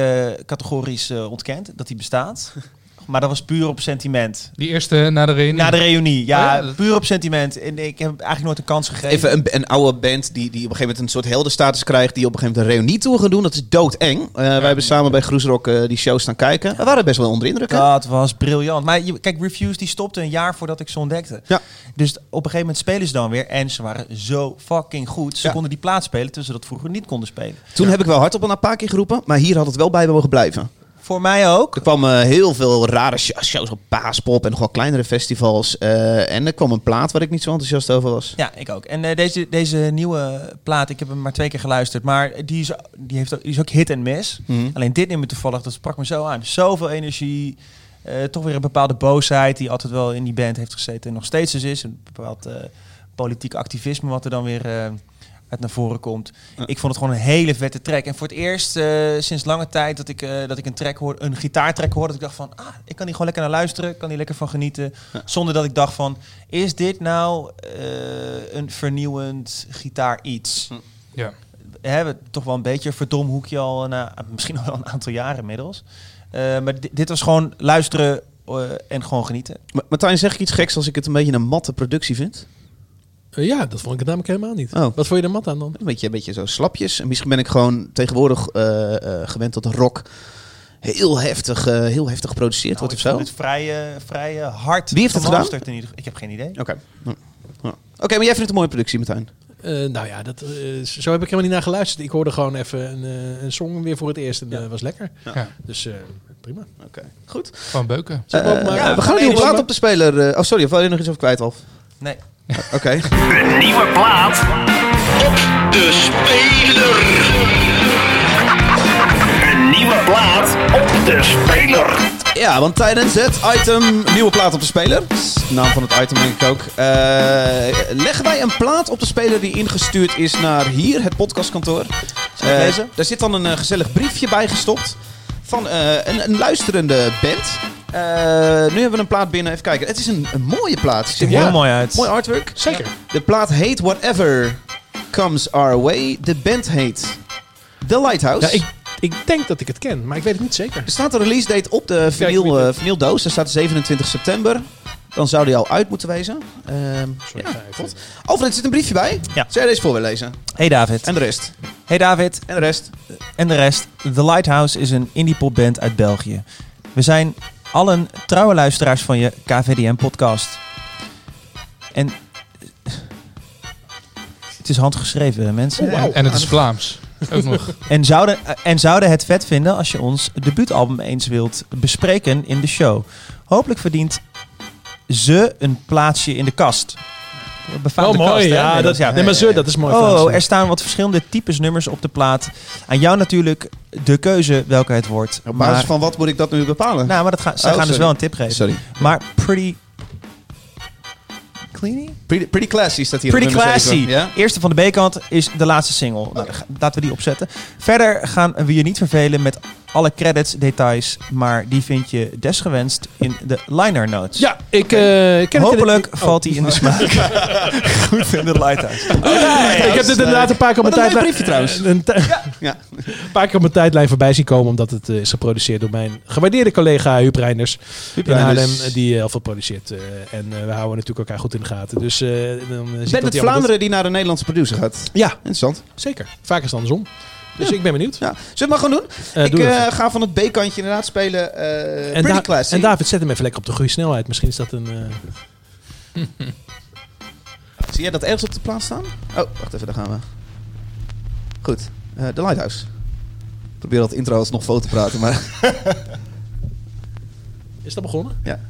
categorisch ontkend, dat die bestaat. *laughs* Maar dat was puur op sentiment. Die eerste na de reunie. Na de reunie, ja, Oh ja, puur op sentiment. En ik heb eigenlijk nooit een kans gegeven. Even een, een oude band die, die op een gegeven moment een soort heldenstatus krijgt. Die op een gegeven moment een reunie toe gaan doen. Dat is doodeng. Eh wij hebben samen bij Groesrock eh, die show staan kijken. We waren best wel onder de indruk. hè? Dat was briljant. Maar je, kijk, Refuse die stopte een jaar voordat ik ze ontdekte. Ja. Dus op een gegeven moment spelen ze dan weer. En ze waren zo fucking goed. Ze Ja. konden die plaat spelen, terwijl ze dat vroeger niet konden spelen. Toen heb ik wel hardop een paar keer geroepen. Maar hier had het wel bij mogen blijven. Voor mij ook. Er kwamen heel veel rare sh- shows op Paaspop en nog wel kleinere festivals. Eh, en er kwam een plaat waar ik niet zo enthousiast over was. Ja, ik ook. En eh, deze, deze nieuwe plaat, ik heb hem maar twee keer geluisterd. Maar die is, die heeft, ook- die is ook hit en miss. Mhm. Alleen dit nummer toevallig, dat sprak me zo aan. Zoveel energie. eh, toch weer een bepaalde boosheid die altijd wel in die band heeft gezeten. En nog steeds dus is. Een bepaald eh, politiek activisme wat er dan weer uit naar voren komt. Ja. Ik vond het gewoon een hele vette track. En voor het eerst eh, sinds lange tijd dat ik, eh, dat ik een track hoor, een gitaartrack hoorde. Dat ik dacht van, ah, ik kan hier gewoon lekker naar luisteren. Ik kan hier lekker van genieten. Ja. Zonder dat ik dacht van, is dit nou eh, een vernieuwend gitaar iets? Ja. We hebben toch wel een beetje een verdom hoekje al, na, misschien al wel een aantal jaren inmiddels. Eh, maar di- dit was gewoon luisteren en gewoon genieten. Maar Martijn, zeg ik iets geks als ik het een beetje een matte productie vind? Eh, ja, dat vond ik het namelijk helemaal niet. Oh. Wat vond je er mat aan dan? Een beetje, een beetje zo slapjes. En misschien ben ik gewoon tegenwoordig eh, eh, gewend tot rock. Heel heftig, eh, heel heftig geproduceerd wordt of Nou, zo. het vrij, eh, vrij eh, hard. Wie heeft het gedaan? in ieder. Ik heb geen idee. Oké. Ja. Ja. Oké, maar jij vindt het een mooie productie, Martijn? Eh, nou ja, dat, zo heb ik helemaal niet naar geluisterd. Ik hoorde gewoon even een, een song weer voor het eerst en dat was lekker. Ja. Dus eh, prima. Oké. Goed. Van Beuken. We opmaken? ja, we gaan plaat maar- op de speler. eh, oh, sorry, of wil je nog iets over kwijt, Alf? Nee. Oké. Een nieuwe plaat op de speler. Een nieuwe plaat op de speler. Ja, want tijdens het item nieuwe plaat op de speler, dat is de naam van het item denk ik ook, eh, leggen wij een plaat op de speler die ingestuurd is naar hier, het podcastkantoor. Lezen? Daar zit dan een eh, gezellig briefje bij gestopt van eh, een, een luisterende band. Eh, nu hebben we een plaat binnen, even kijken. Het is een, een mooie plaat. Ziet er heel mooi uit. Mooi artwork. Zeker. De plaat heet Whatever Comes Our Way. De band heet The Lighthouse. Ja, ik, ik denk dat ik het ken, maar ik weet het niet zeker. Er staat een release date op de vinyl, het. vinyldoos. Daar staat 27 september. Dan zou die al uit moeten wezen. Ehm Sorry, ja, goed. Alfred, er zit een briefje bij. Ja. Zou je deze voor willen lezen? Hey David. En de rest. Hey David. En de rest. En de rest. The Lighthouse is een indie popband uit België. We zijn allen trouwe luisteraars van je KVDM-podcast. En het is handgeschreven, mensen. Oh. En het is Vlaams. Ook nog. *laughs* En zouden, en zouden het vet vinden als je ons debuutalbum eens wilt bespreken in de show. Hopelijk verdient ze een plaatsje in de kast. Befaamde Oh, mooi. kast, ja, dat, ja. nee, maar zo, dat is mooi. Oh, Frans. er staan wat verschillende types nummers op de plaat. Aan jou natuurlijk de keuze welke het wordt. Op basis Maar, van wat moet ik dat nu bepalen? nou, maar dat gaan, zij Oh, gaan dus wel een tip geven. Sorry. Maar Pretty... Cleanie? Pretty, pretty classy staat hier Pretty classy. Ja? Eerste van de B-kant is de laatste single. Nou, laten we die opzetten. Verder gaan we je niet vervelen met alle credits, details. Maar die vind je desgewenst in de liner notes. Ja, ik eh, ken het in Hopelijk het- valt die in de smaak. *laughs* Goed in de lighthouse. ik heb dit inderdaad een paar keer op mijn tijdlijn... briefje trouwens. Een Ja. *laughs* een paar keer op mijn tijdlijn voorbij zien komen, omdat het eh, is geproduceerd door mijn gewaardeerde collega Huub Reinders in Haarlem, eh, die heel veel produceert. eh, en eh, we houden natuurlijk elkaar goed in de gaten. Dus eh dan eh, Ben het hij Vlaanderen die naar een Nederlandse producer gaat? Ja, Interessant. zeker. Vaak is het andersom. Dus ik ben benieuwd. Ja. Zullen we het maar gewoon doen? Eh, ik doe eh, ga van het B-kantje inderdaad spelen. eh en, pretty en David, zet hem even lekker op de goede snelheid. Misschien is dat een... *laughs* Zie jij dat ergens op de plaats staan? Oh, wacht even, daar gaan we. Goed, The Lighthouse. Ik probeer dat intro alsnog foto te praten, maar... *laughs* Is dat begonnen? Ja.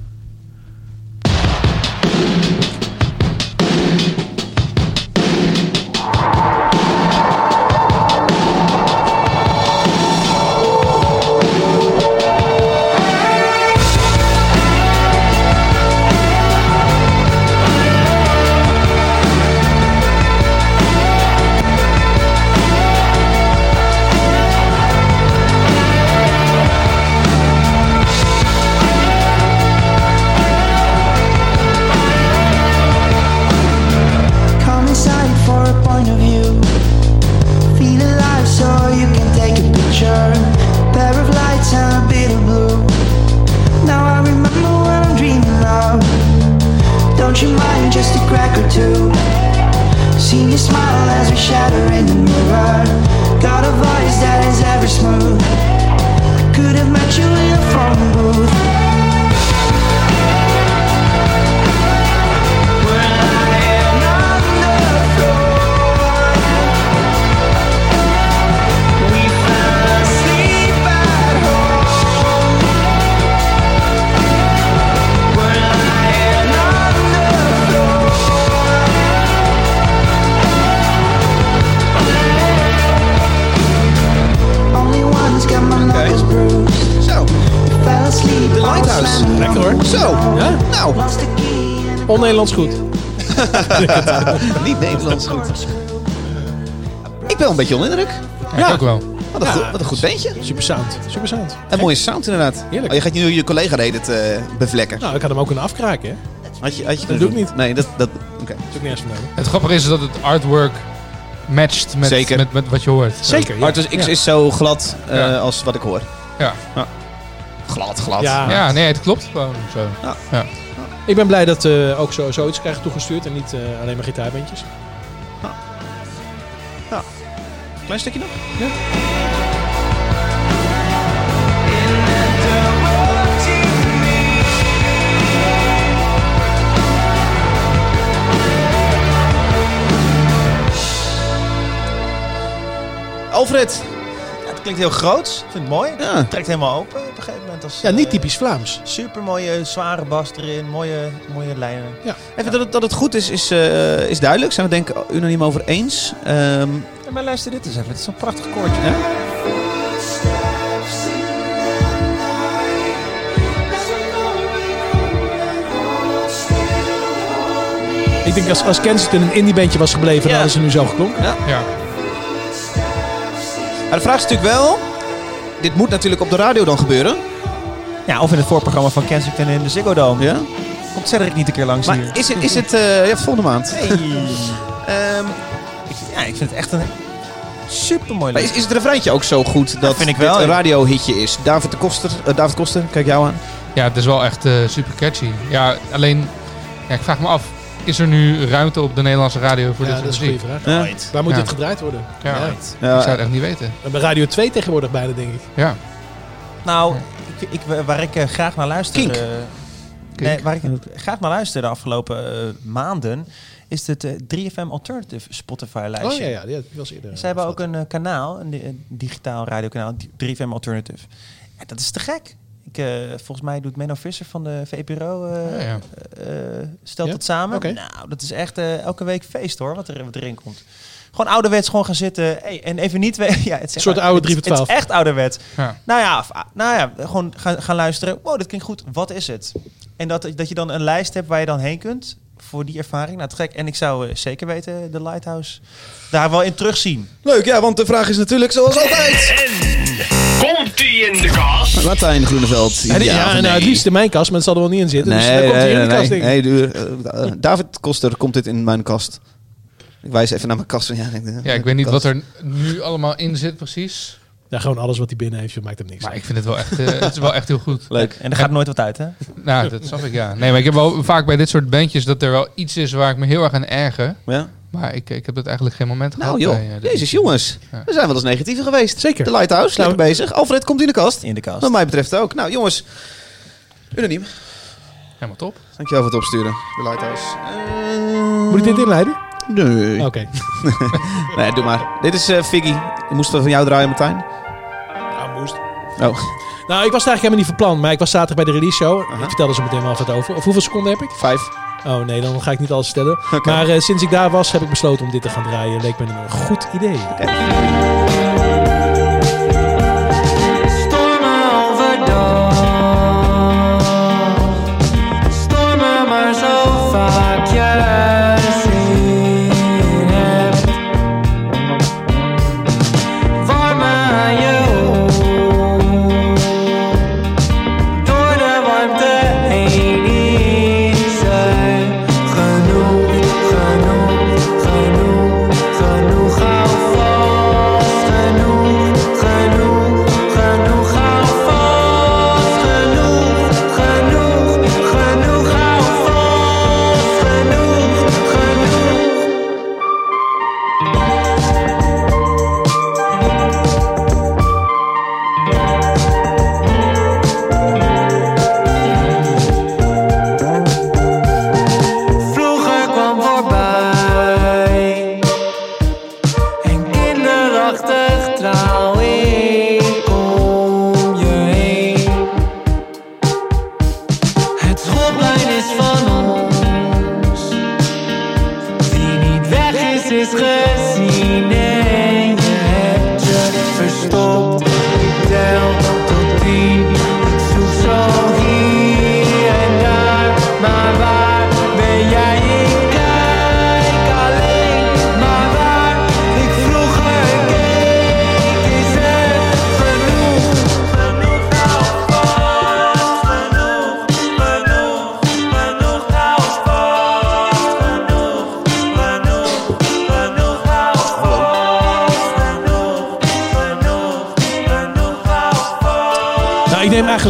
And On-Nederlands goed. *laughs* niet Nederlands goed. Ik ben een beetje onder indruk. Ja, ik ook wel. Wat een, Ja. goed, wat een goed bandje. Super sound. Super sound. Een mooie sound inderdaad. Heerlijk. Oh, je gaat nu je collega deed het eh, bevlekken. Nou, ik had hem ook kunnen afkraken, hè? Had je, had je Dat doe ik niet. Nee, dat... dat Oké. Dat is ook niet eens van. Het grappige is dat het artwork matcht met, Zeker. met, met wat je hoort. Zeker, ja. Artus X Ja. is zo glad eh, Ja. als wat ik hoor. Ja. Glad, glad. Ja. Ja, nee, het klopt gewoon zo. Ik ben blij dat we ook zo, zoiets krijgen toegestuurd en niet eh, alleen maar gitaarbandjes. Klein stukje nog? Alfred. Ja, het klinkt heel groot. Ik vind het mooi. Ja. Het trekt helemaal open gegeven moment. Als, Ja, niet eh, typisch Vlaams. Super mooie zware bas erin. Mooie, mooie lijnen. Even dat het, dat het goed is, is, eh, is duidelijk. Zijn we het denk ik unaniem over eens. Ehm, Ja, maar luister dit eens even. Het is zo'n prachtig koortje. Ja? Ik denk als, als Kensington een indiebandje was gebleven, dan Ja. hadden ze nu zo geklonken. Ja. maar de vraag is natuurlijk wel... Dit moet natuurlijk op de radio dan gebeuren. Ja, of in het voorprogramma van Kensington in de Ziggo Dome. Ja? Komt Cedric niet een keer langs Maar hier? is het, is het eh, ja, volgende maand? Hey. *laughs* Ehm, ik, ja, ik vind het echt een super mooi Maar is, is het refreintje ook zo goed dat vind ik dit wel. een radiohitje is? David de Koster, eh, David Koster, kijk jou aan. ja, het is wel echt eh, super catchy. Ja, alleen, ja, ik vraag me af, is er nu ruimte op de Nederlandse radio voor Ja, dit dat soort is een muziek? goede vraag. Ja. Waar moet Ja. dit gedraaid worden? Ja. Ja. Ik zou het echt niet weten. We hebben Radio 2 tegenwoordig bijna, denk ik. Ja. Nou, ik, ik, waar ik eh, graag naar luister... Kink. eh, nee, waar ik graag naar luister de afgelopen eh, maanden... is het eh, 3FM Alternative Spotify-lijstje. Oh ja, ja, die had ik wel eens eerder. Zij hebben ook een kanaal, een digitaal radiokanaal, 3FM Alternative. En dat is te gek. Ik, eh, volgens mij doet Menno Visser van de VPRO, eh Ja, ja. eh, stelt Ja? het samen. Nou, dat is echt eh, elke week feest hoor, wat, er, wat erin komt. Gewoon ouderwets gewoon gaan zitten. Hey, en even niet... we- *laughs* ja, het is Een soort echt- oude het is- 3 voor 12. Het is echt ouderwets. Ja. Nou ja, of- nou ja gewoon gaan, gaan luisteren. Wow, dit klinkt goed. Wat is het? En dat, dat je dan een lijst hebt waar je dan heen kunt voor die ervaring. Nou, te gek. En ik zou zeker weten de Lighthouse daar wel in terugzien. Leuk, ja, want de vraag is natuurlijk zoals altijd. Ie in de kast? Martijn Groeneveld. Ja, die- ja, of nou, nee? het liefst in mijn kast, maar het zal er wel niet in zitten. dus Nee, dan komt hij nee, in de nee, kast, nee. denk ik. Nee, David Koster, komt dit in mijn kast? Ik wijs even naar mijn kast. Ja, ja, ik weet niet wat er nu allemaal in zit precies. Ja, gewoon alles wat hij binnen heeft, maakt hem niks. Maar ik vind het wel echt, eh, het is wel echt heel goed. Leuk. En er gaat nooit wat uit, hè? Nou, dat snap ik, ja. Nee, maar ik heb wel vaak bij dit soort bandjes dat er wel iets is waar ik me heel erg aan erger. Ja? Maar ik, ik heb dat eigenlijk geen moment Nou gehad. joh, bij, eh, jezus jongens. Ja. We zijn wel eens negatiever geweest. Zeker. De Lighthouse, lekker bezig. Alfred komt in de kast. In de kast. Wat mij betreft ook. Nou jongens, unaniem. Helemaal top. Dankjewel voor het opsturen. De Lighthouse. Eh, Moet ik dit inleiden? Nee. Oké. *laughs* Nee, doe maar. Dit is eh Figgy. Moesten we van jou draaien, Martijn. Ja, moest. Oh. Nou, ik was het eigenlijk helemaal niet van plan, maar ik was zaterdag bij de release show. Ik vertel er zo meteen wel wat over. Of hoeveel seconden heb ik? Vijf. Oh nee, dan ga ik niet alles stellen. Maar eh, sinds ik daar was, heb ik besloten om dit te gaan draaien. Leek me een goed idee.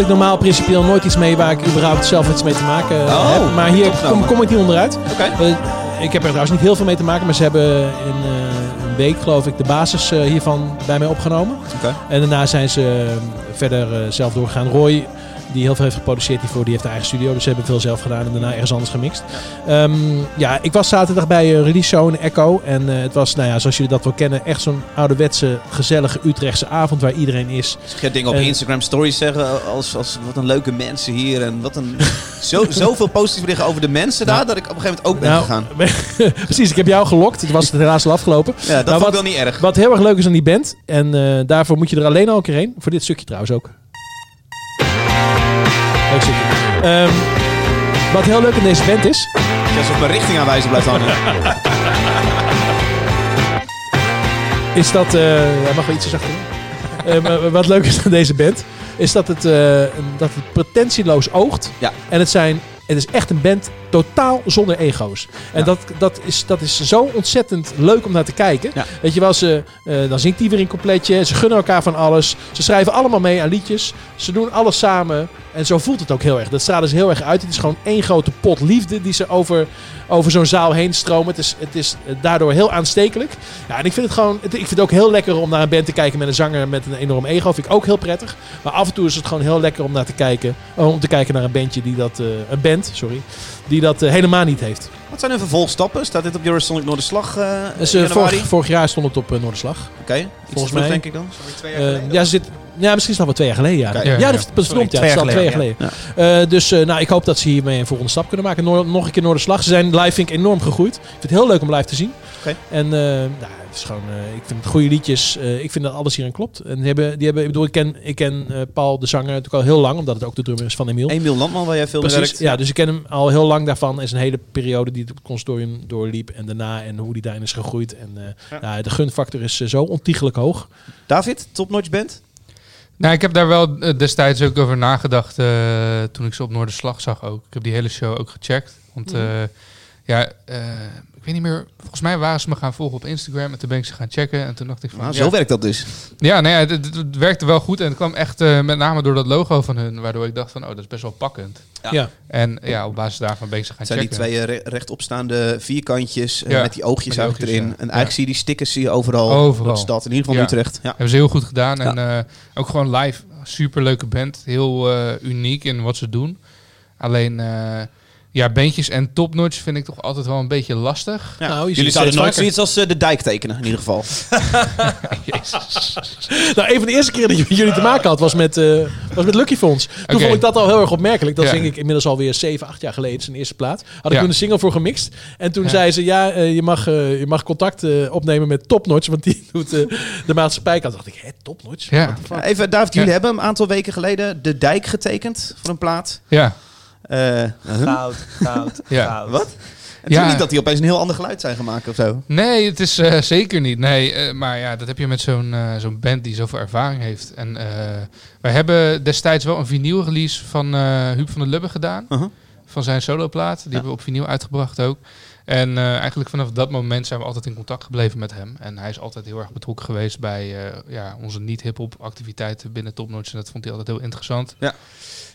Ik normaal principieel nooit iets mee waar ik überhaupt zelf iets mee te maken eh, Oh, heb. Maar hier kom, kom ik niet onderuit. Oké. Eh, ik heb er trouwens niet heel veel mee te maken, maar ze hebben in eh, een week, geloof ik, de basis hiervan bij mij opgenomen. Oké. En daarna zijn ze verder zelf doorgegaan. Roy, die heel veel heeft geproduceerd hiervoor, die heeft een eigen studio. Dus ze hebben veel zelf gedaan en daarna ergens anders gemixt. Ehm, ja, ik was zaterdag bij een release show in Echo. En eh, het was, nou ja, zoals jullie dat wel kennen, echt zo'n ouderwetse, gezellige Utrechtse avond waar iedereen is. Je dingen op Instagram stories zeggen als, als wat een leuke mensen hier en wat een *laughs* zo, zoveel positieve berichten over de mensen daar dat ik op een gegeven moment ook ben Nou, gegaan. *laughs* Precies, ik heb jou gelokt. Het was het helaas al afgelopen. Ja, dat ik wat- wel niet erg. Wat heel erg leuk is aan die band, en eh, daarvoor moet je er alleen al een keer heen. Voor dit stukje trouwens ook. Ehm, wat heel leuk aan deze band is, Als op mijn richting aanwijzen blijft hangen. *laughs* is dat... eh ja, mag wel ietsje zachter doen. Eh, maar wat leuk is aan deze band, is dat het, eh, dat het pretentieloos oogt. Ja. En het zijn... Het is echt een band totaal zonder ego's. En Ja. dat, dat, is, dat is zo ontzettend leuk om naar te kijken. Ja. Weet je wel, ze, eh, dan zingt die weer in completje. Ze gunnen elkaar van alles. Ze schrijven allemaal mee aan liedjes. Ze doen alles samen. En zo voelt het ook heel erg. Dat stralen ze heel erg uit. Het is gewoon één grote pot liefde die ze over, over zo'n zaal heen stromen. Het is, het is daardoor heel aanstekelijk. Ja, en ik vind het gewoon... ik vind het ook heel lekker om naar een band te kijken met een zanger met een enorm ego. Vind ik ook heel prettig. Maar af en toe is het gewoon heel lekker om naar te kijken. Om te kijken naar een bandje die dat... eh, een band, sorry. Die dat eh, helemaal niet heeft. Wat zijn hun vervolgstappen? Staat dit op Eurosonic Noorderslag uh, Dus, eh, januari? vorig, vorig jaar stond het op eh, Noorderslag. Oké, volgens mij- denk ik dan. Eh, ja, ze zit, ja, misschien is het al wel twee jaar geleden. Ja, ja, Ja, ja. dat, dat verdomd, ja, twee het is al jaar twee jaar geleden. Eh, dus eh, nou, ik hoop dat ze hiermee een volgende stap kunnen maken. Noor- nog een keer Noorderslag. Ze zijn live vind ik enorm gegroeid. Ik vind het heel leuk om live te zien. Oké. En eh, nou, het is gewoon, eh, ik vind het goede liedjes. Eh, ik vind dat alles hierin klopt. En die hebben, die hebben, ik bedoel, ik ken, ik ken eh, Paul de zanger natuurlijk al heel lang, omdat het ook de drummer is van Emiel. Emiel Landman, waar jij veel mee Precies, werkt. ja, dus ik ken hem al heel lang daarvan. En zijn hele periode die het consortium doorliep en daarna en hoe die daarin is gegroeid. En eh, Ja. ja, de gunfactor is zo ontiegelijk hoog. David, Top Notch Band? Nou, ik heb daar wel eh, destijds ook over nagedacht eh, toen ik ze op Noorderslag zag ook. Ik heb die hele show ook gecheckt. Want eh, ja, eh, ik weet niet meer. Volgens mij waren ze me gaan volgen op Instagram en toen ben ik ze gaan checken. En toen dacht ik van, Nou, ja, zo werkt dat dus. ja, nee, het, het- het werkte wel goed. En het kwam echt eh, met name door dat logo van hun, waardoor ik dacht van, oh, dat is best wel pakkend. Ja. Ja. En ja, op basis daarvan ben ik ze gaan Het zijn die checken. twee eh, re- rechtopstaande vierkantjes eh, Ja, met die oogjes met eigenlijk oogjes, erin. ja. En eigenlijk Ja. zie je die stickers zie je overal. Overal. Dat stad, in ieder geval Ja. Utrecht. Ja. Hebben ze heel goed gedaan. En eh, ook gewoon live, super leuke band. Heel eh, uniek in wat ze doen. Alleen, eh, Ja, bandjes en topnotch vind ik toch altijd wel een beetje lastig. Ja. Nou, Jullie zouden nooit vaker. zoiets als eh, de dijk tekenen, in ieder geval. *laughs* *laughs* Nou, een van de eerste keren dat je met jullie te maken had was met, eh, was met Lucky Fonds. Toen vond ik dat al heel erg opmerkelijk. Dat Ja. zing ik inmiddels alweer 7, 8 jaar geleden, zijn eerste plaat. Had ik Ja. toen een single voor gemixt. En toen Ja. zei ze, ja, eh, je, mag, je mag contact eh, opnemen met Topnotch, want die *laughs* doet de maatschappijkant. dacht ik, hè, Topnotch? Ja. Even, David, jullie hebben een aantal weken geleden de dijk getekend voor een plaat. Ja, Eh, huh? Goud, goud, Ja. goud. Wat? Het Ja. is niet dat die opeens een heel ander geluid zijn gemaakt of zo. Nee, het is eh, zeker niet. Nee, eh, maar ja, dat heb je met zo'n eh, zo'n band die zoveel ervaring heeft. En eh, wij hebben destijds wel een vinyl release van eh Huub van der Lubbe gedaan. Uh-huh. Van zijn soloplaat. Die hebben we op vinyl uitgebracht ook. En eh, eigenlijk vanaf dat moment zijn we altijd in contact gebleven met hem. En hij is altijd heel erg betrokken geweest bij eh, ja, onze niet-hip-hop activiteiten binnen Topnotch. En dat vond hij altijd heel interessant. Ja.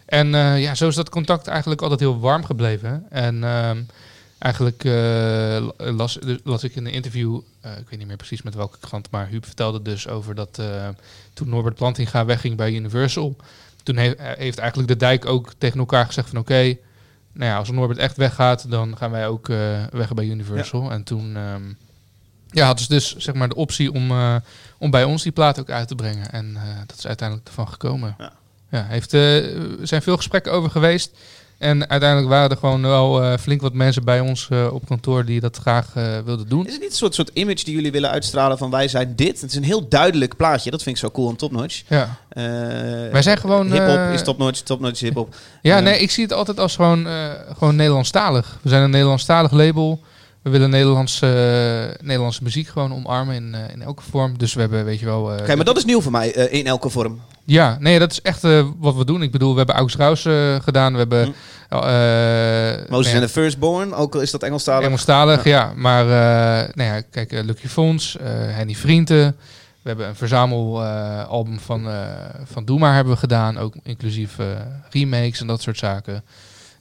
En eh, ja, zo is dat contact eigenlijk altijd heel warm gebleven. En ehm, eigenlijk eh, las, las ik in een interview, eh, ik weet niet meer precies met welke krant, maar Huub vertelde dus over dat toen Norbert Plantinga wegging bij Universal, toen he- heeft eigenlijk de dijk ook tegen elkaar gezegd van oké, nou ja, als Norbert echt weggaat, dan gaan wij ook eh, weg bij Universal. En toen ehm, ja, hadden ze dus zeg maar de optie om, om bij ons die plaat ook uit te brengen. En dat is uiteindelijk ervan gekomen. Ja. Ja, heeft, eh, er zijn veel gesprekken over geweest. En uiteindelijk waren er gewoon wel eh, flink wat mensen bij ons eh, op kantoor die dat graag wilden doen. Is het niet een soort, soort image die jullie willen uitstralen van wij zijn dit? Het is een heel duidelijk plaatje. Dat vind ik zo cool aan Topnotch. Ja, Wij zijn gewoon, Hip-hop is Topnotch, Topnotch is hip-hop. ja nee, ik zie het altijd als gewoon, gewoon Nederlandstalig. We zijn een Nederlandstalig label. We willen Nederlandse, Nederlandse muziek gewoon omarmen in, in elke vorm. Dus we hebben, weet je wel... Oké, maar dat is nieuw voor mij in elke vorm. Ja, nee, dat is echt eh, wat we doen. Ik bedoel, we hebben Aux Raus eh, gedaan. We hebben... Hm. eh, Moses ja, and the Firstborn, ook al is dat Engelstalig. Engelstalig, ja. Maar eh, nou ja, kijk, Lucky Fons, eh Henny Vrienden. We hebben een verzamelalbum van, eh van Doe Maar hebben we gedaan. Ook inclusief eh, remakes en dat soort zaken.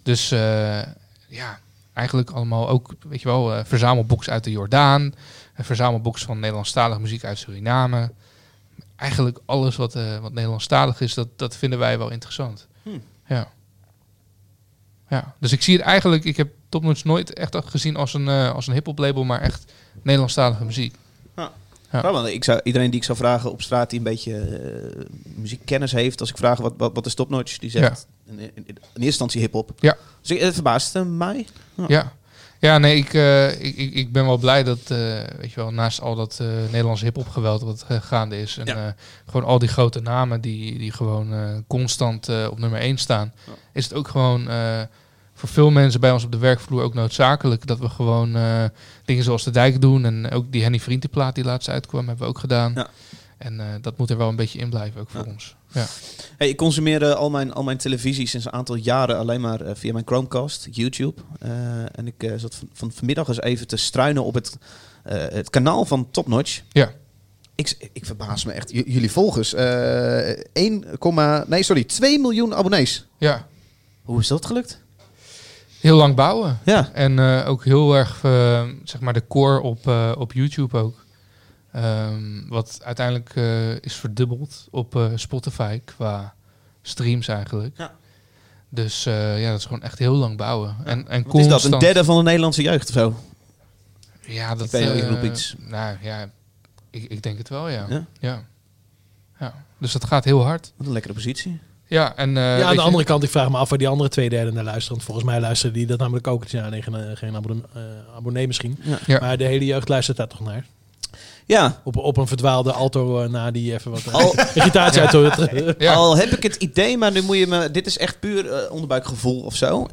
Dus eh, ja, eigenlijk allemaal ook, weet je wel, eh verzamelbox uit de Jordaan. Een verzamelbox van Nederlandstalige muziek uit Suriname. Eigenlijk alles wat, eh, wat Nederlandstalig is, dat, dat vinden wij wel interessant. Hmm. Ja. Ja, dus ik zie het eigenlijk, ik heb Topnotch nooit echt gezien als een, eh, als een hip-hop label, maar echt Nederlandstalige muziek. Ja. Ja, want ik zou, iedereen die ik zou vragen op straat die een beetje eh, muziekkennis heeft, als ik vraag wat, wat, wat is Topnotch, die zegt in, in, in eerste instantie hip-hop. Ja. Dus het verbaast mij. Ja, ja nee, ik, eh, ik, ik, ik ben wel blij dat, eh, weet je wel, naast al dat eh Nederlandse hip-hop geweld wat gaande is. En Ja. gewoon al die grote namen die, die gewoon constant op nummer 1 staan. Ja. Is het ook gewoon voor veel mensen bij ons op de werkvloer ook noodzakelijk dat we gewoon dingen zoals de dijk doen. En ook die Henny Vriendenplaat die laatst uitkwam, hebben we ook gedaan. Ja. En eh, dat moet er wel een beetje in blijven, ook voor Ja. ons. Ja. Hey, ik consumeer eh, al, mijn, al mijn televisie sinds een aantal jaren alleen maar eh, via mijn Chromecast, YouTube. En ik zat van, van vanmiddag eens even te struinen op het, het kanaal van Topnotch. Ja. Ik, ik verbaas me echt. J- jullie volgers. eh 1, nee, sorry, 2 miljoen abonnees. ja, Hoe is dat gelukt? heel lang bouwen. Ja. En ook heel erg, zeg maar, de core op, op YouTube ook. Ehm, wat uiteindelijk eh, is verdubbeld op eh, Spotify qua streams eigenlijk. Ja. Dus eh, ja, dat is gewoon echt heel lang bouwen. En, en Wat is dat? Een constant- derde van de Nederlandse jeugd of zo? Ja, dat Ik eh, roep iets. Nou ja, ik, ik denk het wel, ja. Ja? ja. Ja. Dus dat gaat heel hard. Wat een lekkere positie. Ja, en, eh, ja, aan de je- andere kant, ik vraag me af waar die andere twee derde naar luisteren. Want volgens mij luisteren die dat namelijk ook. Ja, nee, geen, geen abonne- abonnee misschien. Ja. Ja. Maar de hele jeugd luistert daar toch naar. Ja, Op, op een verdwaalde alto eh, na die even wat eh, Al- irritatie uit Ja. Al heb ik het idee, maar nu moet je me. Dit is echt puur eh, onderbuikgevoel of zo.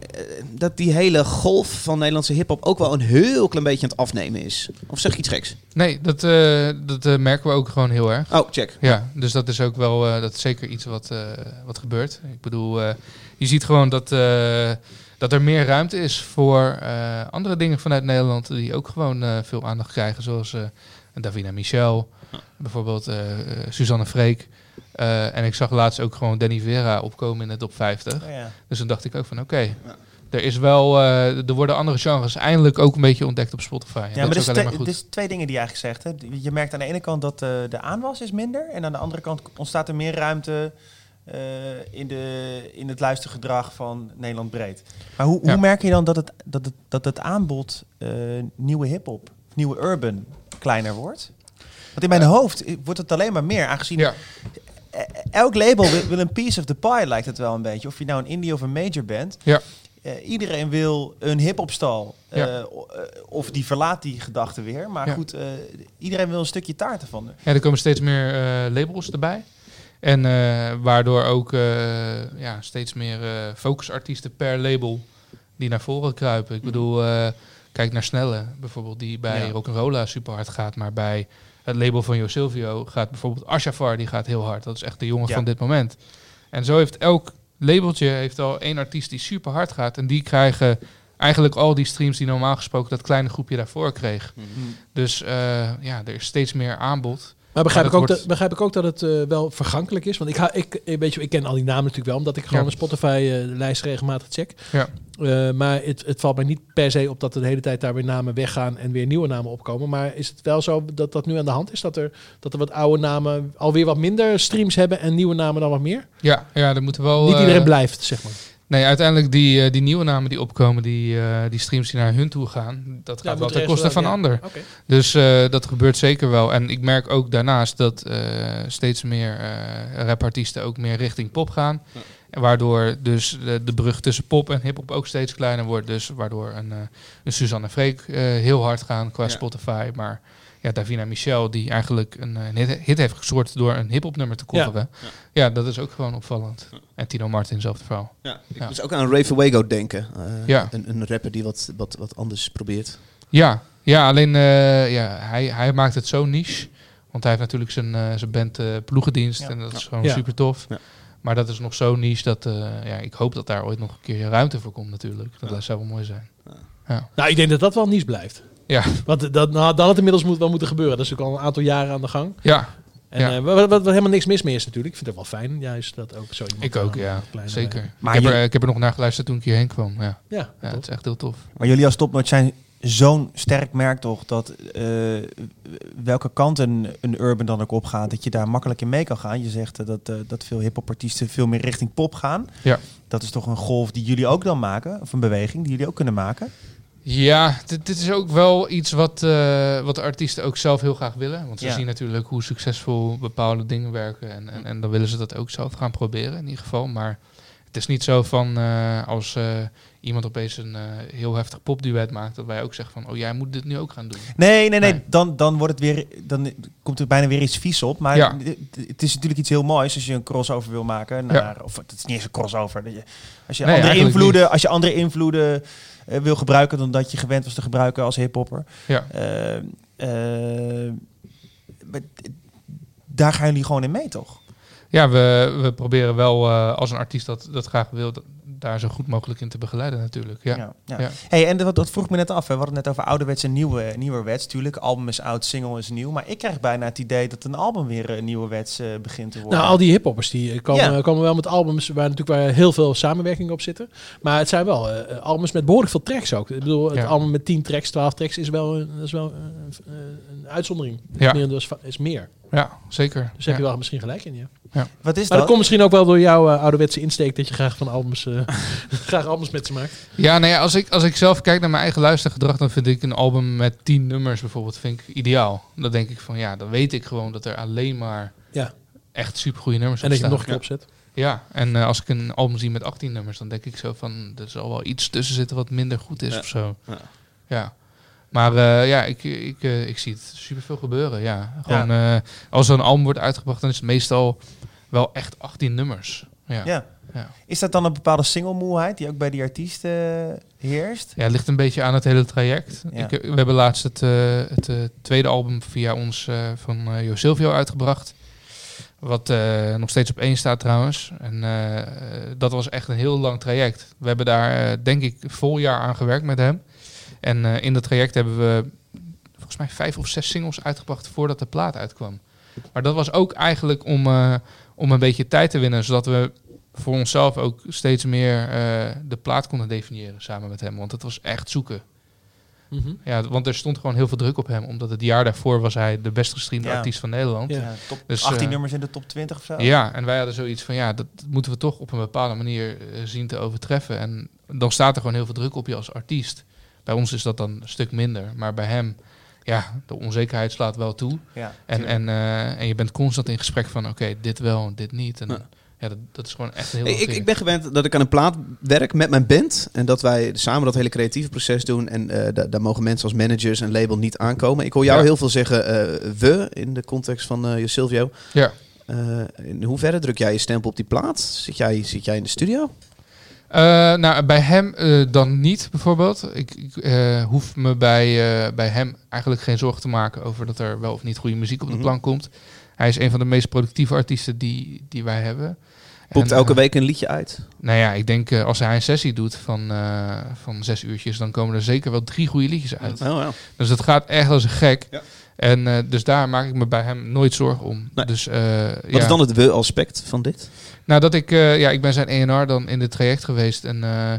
dat die hele golf van Nederlandse hip-hop ook wel een heel klein beetje aan het afnemen is. Of zeg ik iets geks? Nee, dat, eh, dat merken we ook gewoon heel erg. Oh, check. Ja, dus dat is ook wel eh, dat is zeker iets wat, eh, wat gebeurt. Ik bedoel, eh, je ziet gewoon dat, eh, dat er meer ruimte is voor eh, andere dingen vanuit Nederland die ook gewoon eh, veel aandacht krijgen, zoals eh Davina Michel, bijvoorbeeld eh, eh, Suzanne Freek. Eh, en ik zag laatst ook gewoon Danny Vera opkomen in de top 50. Oh ja. Dus dan dacht ik ook van oké, er is wel, eh, er worden andere genres eindelijk ook een beetje ontdekt op Spotify. En Ja, dat maar is twee, maar goed. dit is twee dingen die je eigenlijk zegt. Hè. Je merkt aan de ene kant dat eh, de aanwas is minder. En aan de andere kant ontstaat er meer ruimte eh, in, de, in het luistergedrag van Nederland breed. Maar hoe, Ja. hoe merk je dan dat het, dat het, dat het aanbod eh, nieuwe hip-hop, nieuwe urban kleiner wordt? Want in mijn hoofd eh, wordt het alleen maar meer, aangezien Ja. eh, elk label wil, wil een piece of the pie, lijkt het wel een beetje. Of je nou een indie of een major bent. Ja. Eh, iedereen wil een hip-hopstal. Ja. o- eh, of die verlaat die gedachte weer. Maar Ja. goed, iedereen wil een stukje taart ervan. Ja, er komen steeds meer labels erbij. En waardoor ook ja, steeds meer focusartiesten per label die naar voren kruipen. Ik bedoel, eh, kijk naar Snelle bijvoorbeeld, die bij Ja. Rock'n'Rolla super hard gaat. Maar bij het label van Jo Silvio gaat bijvoorbeeld Ashafar, die gaat heel hard. Dat is echt de jongen Ja. van dit moment. En zo heeft elk labeltje heeft al één artiest die super hard gaat. En die krijgen eigenlijk al die streams die normaal gesproken dat kleine groepje daarvoor kreeg. Dus eh, ja, er is steeds meer aanbod. Maar begrijp, ik ook, wordt- dat, begrijp ik ook dat het eh, wel vergankelijk is? Want ik, ik, weet je, ik ken al die namen natuurlijk wel, omdat ik gewoon Ja. een Spotify-lijst regelmatig check. Ja. Eh, maar het, het valt mij niet per se op dat er de hele tijd daar weer namen weggaan en weer nieuwe namen opkomen. Maar is het wel zo dat dat nu aan de hand is? Dat er, dat er wat oude namen alweer wat minder streams hebben en nieuwe namen dan wat meer? Ja, ja, er moeten wel. niet eh, iedereen blijft, zeg maar. Nee, uiteindelijk die, eh, die nieuwe namen die opkomen, die, eh, die streams die naar hun toe gaan, dat gaat wel moet ten koste van wel- ja. ander. Dus eh, dat gebeurt zeker wel. En ik merk ook daarnaast dat steeds meer eh rapartiesten ook meer richting pop gaan. Waardoor dus de, de brug tussen pop en hip-hop ook steeds kleiner wordt. Dus waardoor een, een Suzanne Freek heel hard gaan qua Ja. Spotify. Maar ja, Davina Michel, die eigenlijk een, eh, een hit, hit heeft gesoord door een hip-hop nummer te coveren. Ja. Ja. dat is ook gewoon opvallend. En Tino Martin, zelfde verhaal. Ja, ik Ja. moest ook aan Ray Fuego denken. Eh, Ja. een, een rapper die wat, wat, wat anders probeert. Ja, ja alleen eh, ja, hij, hij maakt het zo niche. Want hij heeft natuurlijk zijn, eh, zijn band eh, Ploegendienst. Ja. En dat is gewoon Ja. super tof. Ja. Maar dat is nog zo niche dat eh, ja, ik hoop dat daar ooit nog een keer ruimte voor komt natuurlijk. Dat Ja. zou wel mooi zijn. Nou, ik denk dat dat wel nieuws blijft. Ja, Want dat, nou, dan had het inmiddels moet, wel moeten gebeuren. Dat is ook al een aantal jaren aan de gang. ja En Ja. eh, wat, helemaal niks mis mee is natuurlijk. Ik vind het wel fijn, juist dat ook zo iemand... ik ook, eh, ja. Zeker. Maar ik, heb je- er, ik heb er nog naar geluisterd toen ik hierheen kwam. Ja, Ja, ja het is echt heel tof. Maar jullie als topnotch zijn zo'n sterk merk toch dat eh, welke kant een, een urban dan ook opgaat, dat je daar makkelijk in mee kan gaan. Je zegt dat, dat veel hip-hop artiesten veel meer richting pop gaan. Ja. Dat is toch een golf die jullie ook dan maken, of een beweging die jullie ook kunnen maken. Ja, dit, dit is ook wel iets wat, eh, wat de artiesten ook zelf heel graag willen. Want ze Ja. zien natuurlijk hoe succesvol bepaalde dingen werken. En, en, en dan willen ze dat ook zelf gaan proberen in ieder geval. Maar het is niet zo van eh, als eh, iemand opeens een eh, heel heftig popduet maakt... dat wij ook zeggen van, oh jij moet dit nu ook gaan doen. Nee, nee, nee, Nee. Dan, dan wordt het weer, dan komt er bijna weer iets vies op. Maar Ja. het- is natuurlijk iets heel moois als je een crossover wil maken naar, of het is niet eens een crossover. Dat je, als je Nee, andere invloeden, als je andere invloeden wil gebruiken dan dat je gewend was te gebruiken als hiphopper. Ja, Eh, eh, maar d- daar gaan jullie gewoon in mee, toch? Ja we, we proberen wel eh, als een artiest dat, dat graag wil... dat- daar zo goed mogelijk in te begeleiden natuurlijk. Ja. ja. Ja. Hey, en dat, dat vroeg me net af. Hè. We hadden het net over ouderwets en nieuwe, nieuwerwets. Tuurlijk, album is oud, single is nieuw. Maar ik krijg bijna het idee dat een album weer een nieuwerwets eh begint te worden. Nou, al die hiphoppers die eh, komen, Ja. komen wel met albums waar natuurlijk waar heel veel samenwerking op zitten. Maar het zijn wel eh, albums met behoorlijk veel tracks ook. Ik bedoel, het Ja. album met 10 tracks, 12 tracks is wel, is wel eh, een uitzondering. Meer is, is meer. Ja, zeker. Dus heb Ja. je wel misschien gelijk in, ja. Wat is Maar dat? dat komt misschien ook wel door jouw eh, ouderwetse insteek dat je graag van albums, eh, *laughs* graag albums met ze maakt. Ja, nou ja, als ik, als ik zelf kijk naar mijn eigen luistergedrag, dan vind ik een album met tien nummers bijvoorbeeld vind ik ideaal. Dan denk ik van ja, dan weet ik gewoon dat er alleen maar Ja. echt supergoeie nummers En op dat je nog een keer opzet. Ja, en eh, als ik een album zie met 18 nummers, dan denk ik zo van er zal wel iets tussen zitten wat minder goed is Ja. of zo. Ja. Maar eh, ja, ik, ik, eh, ik zie het superveel gebeuren. Ja. Gewoon, eh, als er een album wordt uitgebracht, dan is het meestal wel echt 18 nummers. Ja. Ja. Ja. Is dat dan een bepaalde singlemoeheid die ook bij die artiesten heerst? Ja, het ligt een beetje aan het hele traject. Ik, we hebben laatst het, het tweede album via ons van Jo Silvio uitgebracht. Wat nog steeds op één staat trouwens. En dat was echt een heel lang traject. We hebben daar denk ik een vol jaar aan gewerkt met hem. En eh, in dat traject hebben we volgens mij vijf of zes singles uitgebracht voordat de plaat uitkwam. Maar dat was ook eigenlijk om, eh, om een beetje tijd te winnen, zodat we voor onszelf ook steeds meer eh, de plaat konden definiëren samen met hem. Want het was echt zoeken. Mhm. Ja, want er stond gewoon heel veel druk op hem. Omdat het jaar daarvoor was hij de best gestreamde Ja. artiest van Nederland. Ja. Top Dus, 18 eh, nummers in de top 20 of zo. Ja, en wij hadden zoiets van ja, dat moeten we toch op een bepaalde manier zien te overtreffen. En dan staat er gewoon heel veel druk op je als artiest. Bij ons is dat dan een stuk minder. Maar bij hem, ja, de onzekerheid slaat wel toe. Ja, En, en, eh, en je bent constant in gesprek van oké, dit wel, dit niet. En Ja. ja, dat, dat is gewoon echt heel Ik, ik, ben gewend dat ik aan een plaat werk met mijn band. En dat wij samen dat hele creatieve proces doen. En eh, da- daar mogen mensen als managers en label niet aankomen. Ik hoor jou Ja. heel veel zeggen eh, we in de context van eh Silvio. Ja. In hoeverre druk jij je stempel op die plaat? Zit jij, zit jij in de studio? Eh, nou, bij hem eh, dan niet, bijvoorbeeld. Ik, ik eh, hoef me bij, bij hem eigenlijk geen zorgen te maken over dat er wel of niet goede muziek op de Mhm. plank komt. Hij is een van de meest productieve artiesten die, die wij hebben. Poept elke week een liedje uit? Nou ja, ik denk als hij een sessie doet van, van zes uurtjes, dan komen er zeker wel drie goede liedjes uit. Oh, ja. Dus het gaat echt als een gek. Ja. En dus daar maak ik me bij hem nooit zorgen om. Nee. Dus, Wat ja. is dan het we-aspect van dit? Nou, dat ik, eh, ja, ik ben zijn ENR dan in dit traject geweest. En eh,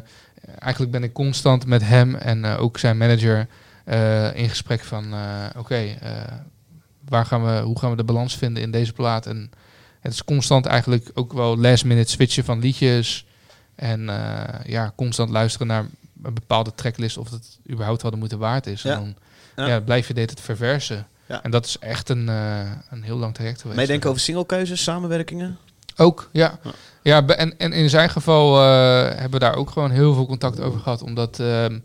eigenlijk ben ik constant met hem en eh, ook zijn manager in gesprek van, oké, waar gaan we, hoe gaan we de balans vinden in deze plaat? En het is constant eigenlijk ook wel last minute switchen van liedjes. En ja, constant luisteren naar een bepaalde tracklist of het überhaupt wel de moeite waard is. Ja. En dan Ja. ja. blijf je dit het verversen. Ja. En dat is echt een, een heel lang traject geweest. Meedenken over singlekeuzes, samenwerkingen? Ook, ja. Ja. en, en in zijn geval eh, hebben we daar ook gewoon heel veel contact over gehad. Omdat ehm,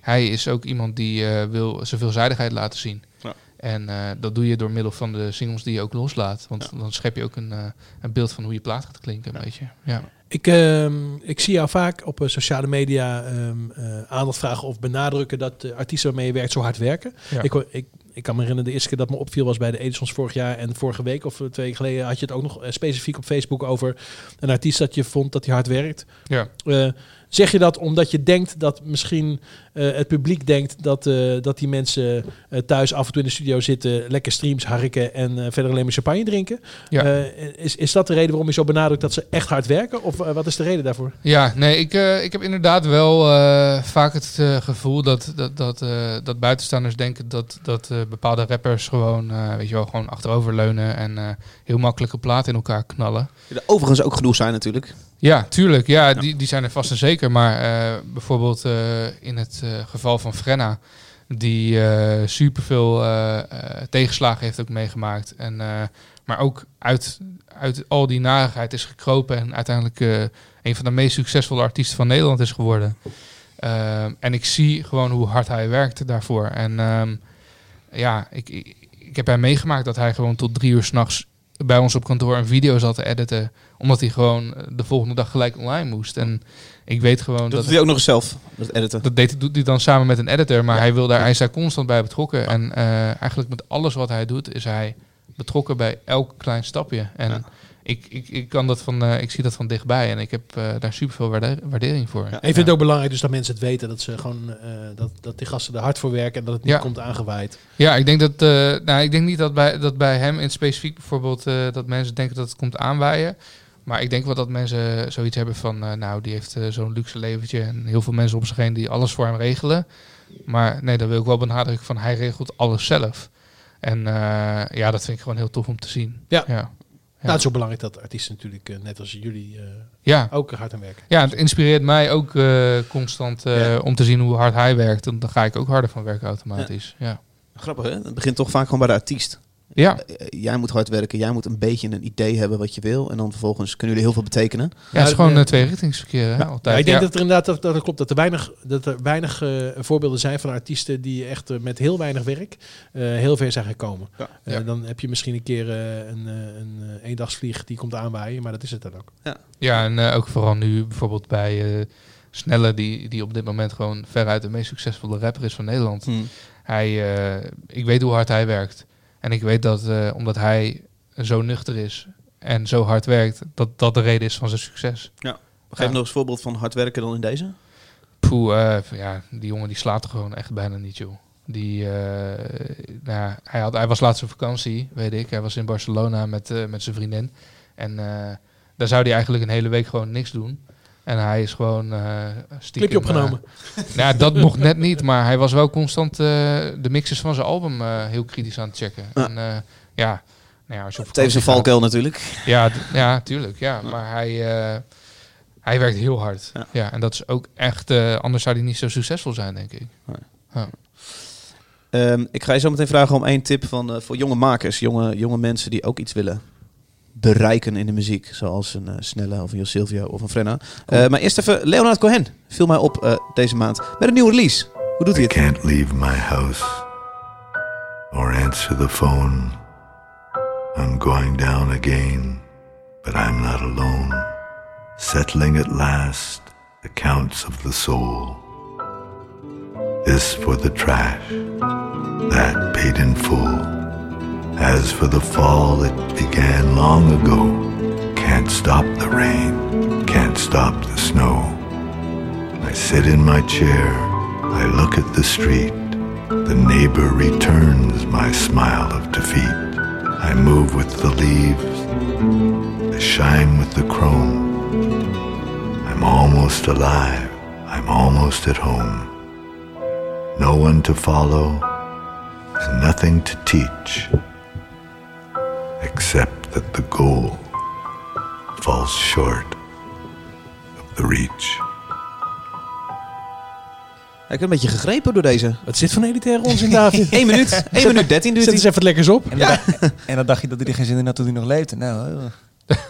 hij is ook iemand die eh, wil zijn veelzijdigheid laten zien. Ja. En eh, dat doe je door middel van de singles die je ook loslaat. Want dan schep je ook een, eh, een beeld van hoe je plaat gaat klinken, weet je. Ja. Ik, ehm, ik zie jou vaak op sociale media ehm, eh, aandacht vragen of benadrukken dat de artiesten waarmee je werkt zo hard werken. Ja. Ik, hoor- ik, ik kan me herinneren, de eerste keer dat me opviel was bij de Edisons vorig jaar. En vorige week of twee weken geleden had je het ook nog eh, specifiek op Facebook over een artiest dat je vond dat hij hard werkt. Ja. Zeg je dat omdat je denkt dat misschien eh, het publiek denkt dat, eh, dat die mensen eh, thuis af en toe in de studio zitten, lekker streams harken en eh, verder alleen maar champagne drinken? Ja. Eh, is, is dat de reden waarom je zo benadrukt dat ze echt hard werken? Of wat is de reden daarvoor? Ja, nee, ik, eh, ik heb inderdaad wel eh, vaak het eh, gevoel dat, dat, dat, eh, dat buitenstaanders denken dat, dat eh, bepaalde rappers gewoon, eh, weet je wel, gewoon achteroverleunen en eh, heel makkelijke platen in elkaar knallen. Er overigens ook genoeg zijn natuurlijk. Ja, tuurlijk. Ja, Die, die zijn er vast en zeker. Maar eh, bijvoorbeeld eh, in het eh, geval van Frenna, die superveel tegenslagen heeft ook meegemaakt. En, maar ook uit, uit al die narigheid is gekropen en uiteindelijk een van de meest succesvolle artiesten van Nederland is geworden. Ehm, en ik zie gewoon hoe hard hij werkt daarvoor. En ehm, ja, ik, ik, ik heb hem meegemaakt dat hij gewoon tot drie uur s'nachts bij ons op kantoor een video zat te editen. Omdat hij gewoon eh, de volgende dag gelijk online moest. En ik weet gewoon Dat dat... doet hij ook nog eens zelf, dat editen. Dat deed, doet hij dan samen met een editor, maar hij, wil daar, hij is daar constant bij betrokken. En eh, eigenlijk met alles wat hij doet, is hij betrokken bij elk klein stapje. En Ja. ik, ik, ik, kan dat van, eh, ik zie dat van dichtbij en ik heb daar superveel waarde- waardering voor. Ja. En je vindt het ook belangrijk dus dat mensen het weten. Dat, ze gewoon, eh, dat, dat die gasten er hard voor werken en dat het niet Ja. komt aangewaaid. Ja, ik denk dat. eh, nou, ik denk niet dat bij, dat bij hem in specifiek bijvoorbeeld eh, dat mensen denken dat het komt aanwaaien. Maar ik denk wel dat mensen zoiets hebben van, eh, nou, die heeft eh, zo'n luxe leventje en heel veel mensen om zich heen die alles voor hem regelen. Maar nee, dat wil ik wel benadrukken van hij regelt alles zelf. En eh, ja, dat vind ik gewoon heel tof om te zien. Ja. ja. Nou, het is ook belangrijk dat artiesten natuurlijk, net als jullie, eh, Ja. ook hard aan werken. Ja, het inspireert mij ook eh, constant eh, Ja. om te zien hoe hard hij werkt. En dan ga ik ook harder van werken automatisch. Ja. Grappig hè? Het begint toch vaak gewoon bij de artiest. Ja. Eh, Jij moet hard werken, jij moet een beetje een idee hebben wat je wil. En dan vervolgens kunnen jullie heel veel betekenen. Ja, het is gewoon ja. een tweerichtingsverkeer. Hè? Ja, Altijd. ik denk Ja. dat er inderdaad dat, dat het klopt dat er weinig, dat er weinig eh, voorbeelden zijn van artiesten die echt eh, met heel weinig werk eh, heel ver zijn gekomen. Ja. Eh, Ja. Dan heb je misschien een keer eh, een, eh, een eh, eendagsvlieg die komt aanwaaien, maar dat is het dan ook. Ja, en eh, ook vooral nu bijvoorbeeld bij eh, Snelle, die, die op dit moment gewoon veruit de meest succesvolle rapper is van Nederland. Hij, eh, ik weet hoe hard hij werkt. En ik weet dat eh, omdat hij zo nuchter is en zo hard werkt, dat dat de reden is van zijn succes. Geef nog eens een voorbeeld van hard werken dan in deze. Poeh, eh, ja, die jongen die slaapt gewoon echt bijna niet, joh. Die, eh, nou, ja, hij, had, hij was laatst op vakantie, weet ik. Hij was in Barcelona met, met zijn vriendin. En daar zou hij eigenlijk een hele week gewoon niks doen. En hij is gewoon uh, stiekem... Clipje opgenomen. eh, *laughs* ja, dat nog net niet. Maar hij was wel constant eh, de mixes van zijn album eh, heel kritisch aan het checken. Ja. En eh, ja, nou ja, als je op Het heeft zijn valkuil natuurlijk. Ja, ja, tuurlijk. Ja. Maar hij, eh, hij werkt heel hard. Ja. Ja. en dat is ook echt... eh, anders zou hij niet zo succesvol zijn, denk ik. Ehm, ik ga je zo meteen vragen om één tip van, eh, voor jonge makers, jonge, jonge mensen die ook iets willen bereiken in de muziek. Zoals een eh, Snelle of een Jo Silvio of een Frenna. Eh, maar eerst even Leonard Cohen. Viel mij op eh, deze maand met een nieuwe release. Hoe doet hij I het? can't leave my house or answer the phone. I'm going down again, but I'm not alone. Settling at last accounts of the soul. This for the trash, that paid in full. As for the fall, it began long ago. Can't stop the rain, can't stop the snow. I sit in my chair, I look at the street. The neighbor returns my smile of defeat. I move with the leaves, I shine with the chrome. I'm almost alive, I'm almost at home. No one to follow, and nothing to teach, except that the goal falls short of the reach. Ik ben een beetje gegrepen door deze. Wat zit van elitaire onzin, *laughs* David? 1 minuut, *laughs* 1 minuut 13 duurt Zet eens even het lekkers op. En, dan dacht- en dan dacht je dat hij er geen zin in had toen hij nog leefde. Nou, eh. *laughs*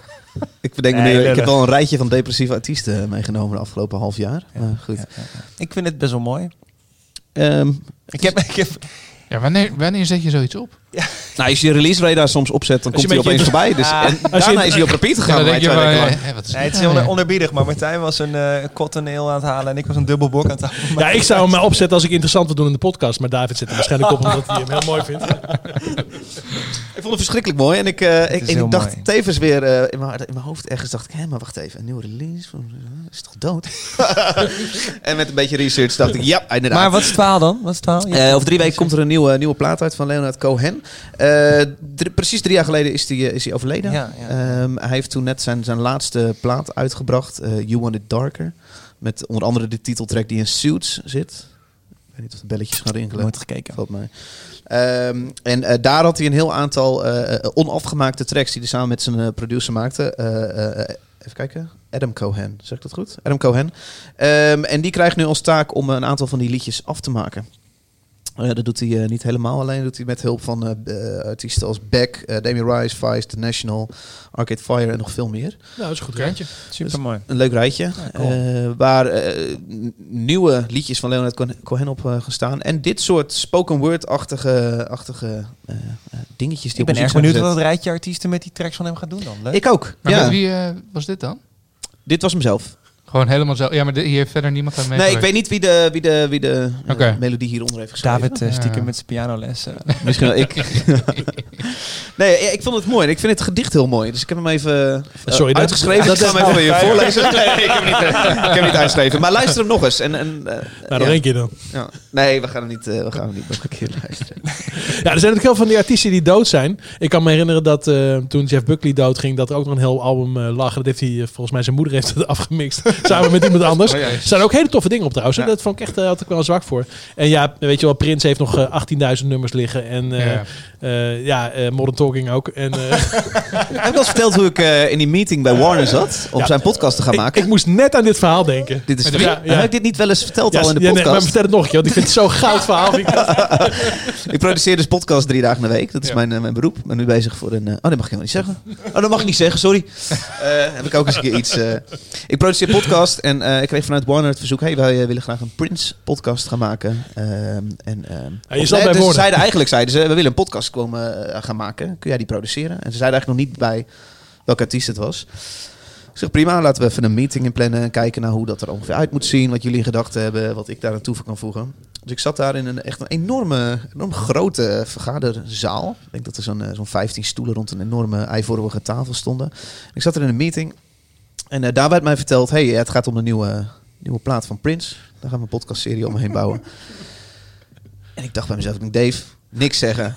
Ik, bedenk me Nee, nu, ik heb wel een rijtje van depressieve artiesten meegenomen de afgelopen half jaar. Maar goed. Ja, ja, ja. Ik vind het best wel mooi. Ehm, Ik heb, ik heb, Ja, wanneer, wanneer zet je zoiets op? *laughs* nou, als je je release radar soms opzet, dan komt hij een opeens voorbij. Dus, Ah. en Als je- daarna is hij op repeat gegaan. Ja, dan bij wat is nee, het is heel onerbiedig, maar Martijn was een eh cotton ale aan het halen en ik was een dubbelbok aan het halen. Ja, ik zou hem maar opzetten als ik interessant wil doen in de podcast. Maar David zet hem waarschijnlijk op omdat hij hem heel mooi vindt. Ik vond het verschrikkelijk mooi. En ik, eh, ik, ik dacht mooi. tevens weer eh, in, mijn, in mijn hoofd ergens dacht ik, hé, maar wacht even, een nieuwe release van is toch dood? *laughs* en met een beetje research dacht ik, ja, inderdaad. Maar wat is het verhaal dan? Wat is het verhaal? Eh, over drie weken komt er een nieuwe, nieuwe plaat uit van Leonard Cohen. Eh, precies drie jaar geleden is hij is hij overleden. Ja, ja. Ehm, hij heeft toen net zijn, zijn laatste plaat uitgebracht, eh, You Want It Darker. Met onder andere de titeltrack die in Suits zit. Ik weet niet of de belletjes gaan rinkelen. Nooit gekeken. Valt mij. Ehm, en eh, daar had hij een heel aantal eh, eh, onafgemaakte tracks die hij samen met zijn eh, producer maakte. Eh, eh, even kijken. Adam Cohen, zeg ik dat goed? Adam Cohen. Ehm, en die krijgt nu als taak om een aantal van die liedjes af te maken. Eh, dat doet hij eh, niet helemaal alleen. Dat doet hij met hulp van eh, eh, artiesten als Beck, eh Demi Rice, Vice, The National, Arcade Fire en nog veel meer. Nou, dat is een goed rijtje. Super mooi. Een leuk rijtje. cool. Eh, waar nieuwe liedjes van Leonard Cohen- op eh, gaan staan. En dit soort spoken word-achtige achtige, dingetjes die Ik ben op erg benieuwd wat het rijtje artiesten met die tracks van hem gaat doen dan. Leuk. Ik ook. Maar ja. met wie eh, was dit dan? Dit was hemzelf. Gewoon helemaal zelf. Ja, maar hier heeft verder niemand aan Nee, ik weet niet wie de, wie de, wie de eh, melodie hieronder heeft geschreven. David eh, stiekem Ja. met zijn pianoles. eh. *laughs* Misschien wel ik. *laughs* nee, ik vond het mooi. Ik vind het gedicht heel mooi. Dus ik heb hem even Sorry, dat- uitgeschreven. dat ik ga is- hem even voor je voorlezen. Nee, ik heb hem niet, ik heb niet uitgeschreven. Maar luister hem nog eens. En, en, eh, Nou, ja. nog één keer dan. Ja. Nee, we gaan hem niet, eh, we gaan hem niet nog een keer luisteren. *laughs* Ja, er zijn natuurlijk heel veel van die artiesten die dood zijn. Ik kan me herinneren dat eh, toen Jeff Buckley doodging, dat er ook nog een heel album lag. Dat heeft hij, volgens mij zijn moeder heeft het afgemixt. Samen met iemand anders. Oh. Er zijn ook hele toffe dingen op trouwens. Ja. Dat vond ik echt, eh, had ik wel een zwak voor. En ja, weet je wel, Prins heeft nog eh, 18.000 nummers liggen. En eh, Ja. eh, ja, eh, Modern Talking ook. En, eh, Heb ik wel eens verteld hoe ik eh, in die meeting bij Warner zat om Ja. zijn podcast te gaan maken? ik moest net aan dit verhaal denken. dit is Ja. Heb ik dit niet wel eens verteld Ja, al in de ja, nee, podcast? maar vertel het nog een keer, want ik vind het zo'n goud verhaal. Vind *laughs* ik. ik produceer dus podcast drie dagen in de week. Dat is Ja. mijn, eh, mijn beroep. Ik ben nu bezig voor een... eh, oh, dat mag ik helemaal niet zeggen. Oh, dat mag ik niet zeggen, sorry. Eh, heb ik ook eens een keer iets... eh, ik produceer podcast en eh, ik kreeg vanuit Warner het verzoek... hey, wij eh, willen graag een Prince podcast gaan maken. Ehm, en, ehm, Ja, je dus ze zeiden eigenlijk, zeiden ze, we willen een podcast komen, eh, gaan maken. Kun jij die produceren? En ze zeiden eigenlijk nog niet bij welke artiest het was. Ik zeg prima, laten we even een meeting inplannen en kijken naar hoe dat er ongeveer uit moet zien. Wat jullie in gedachten hebben, wat ik daar aan toe kan voegen. Dus ik zat daar in een echt een enorme, enorm grote vergaderzaal. Ik denk dat er zo'n zo'n 15 stoelen rond een enorme eivormige tafel stonden. Ik zat er in een meeting en eh, daar werd mij verteld: hey, het gaat om een nieuwe, nieuwe plaat van Prince. Daar gaan we een podcastserie omheen bouwen. En ik dacht bij mezelf, Dave, niks zeggen.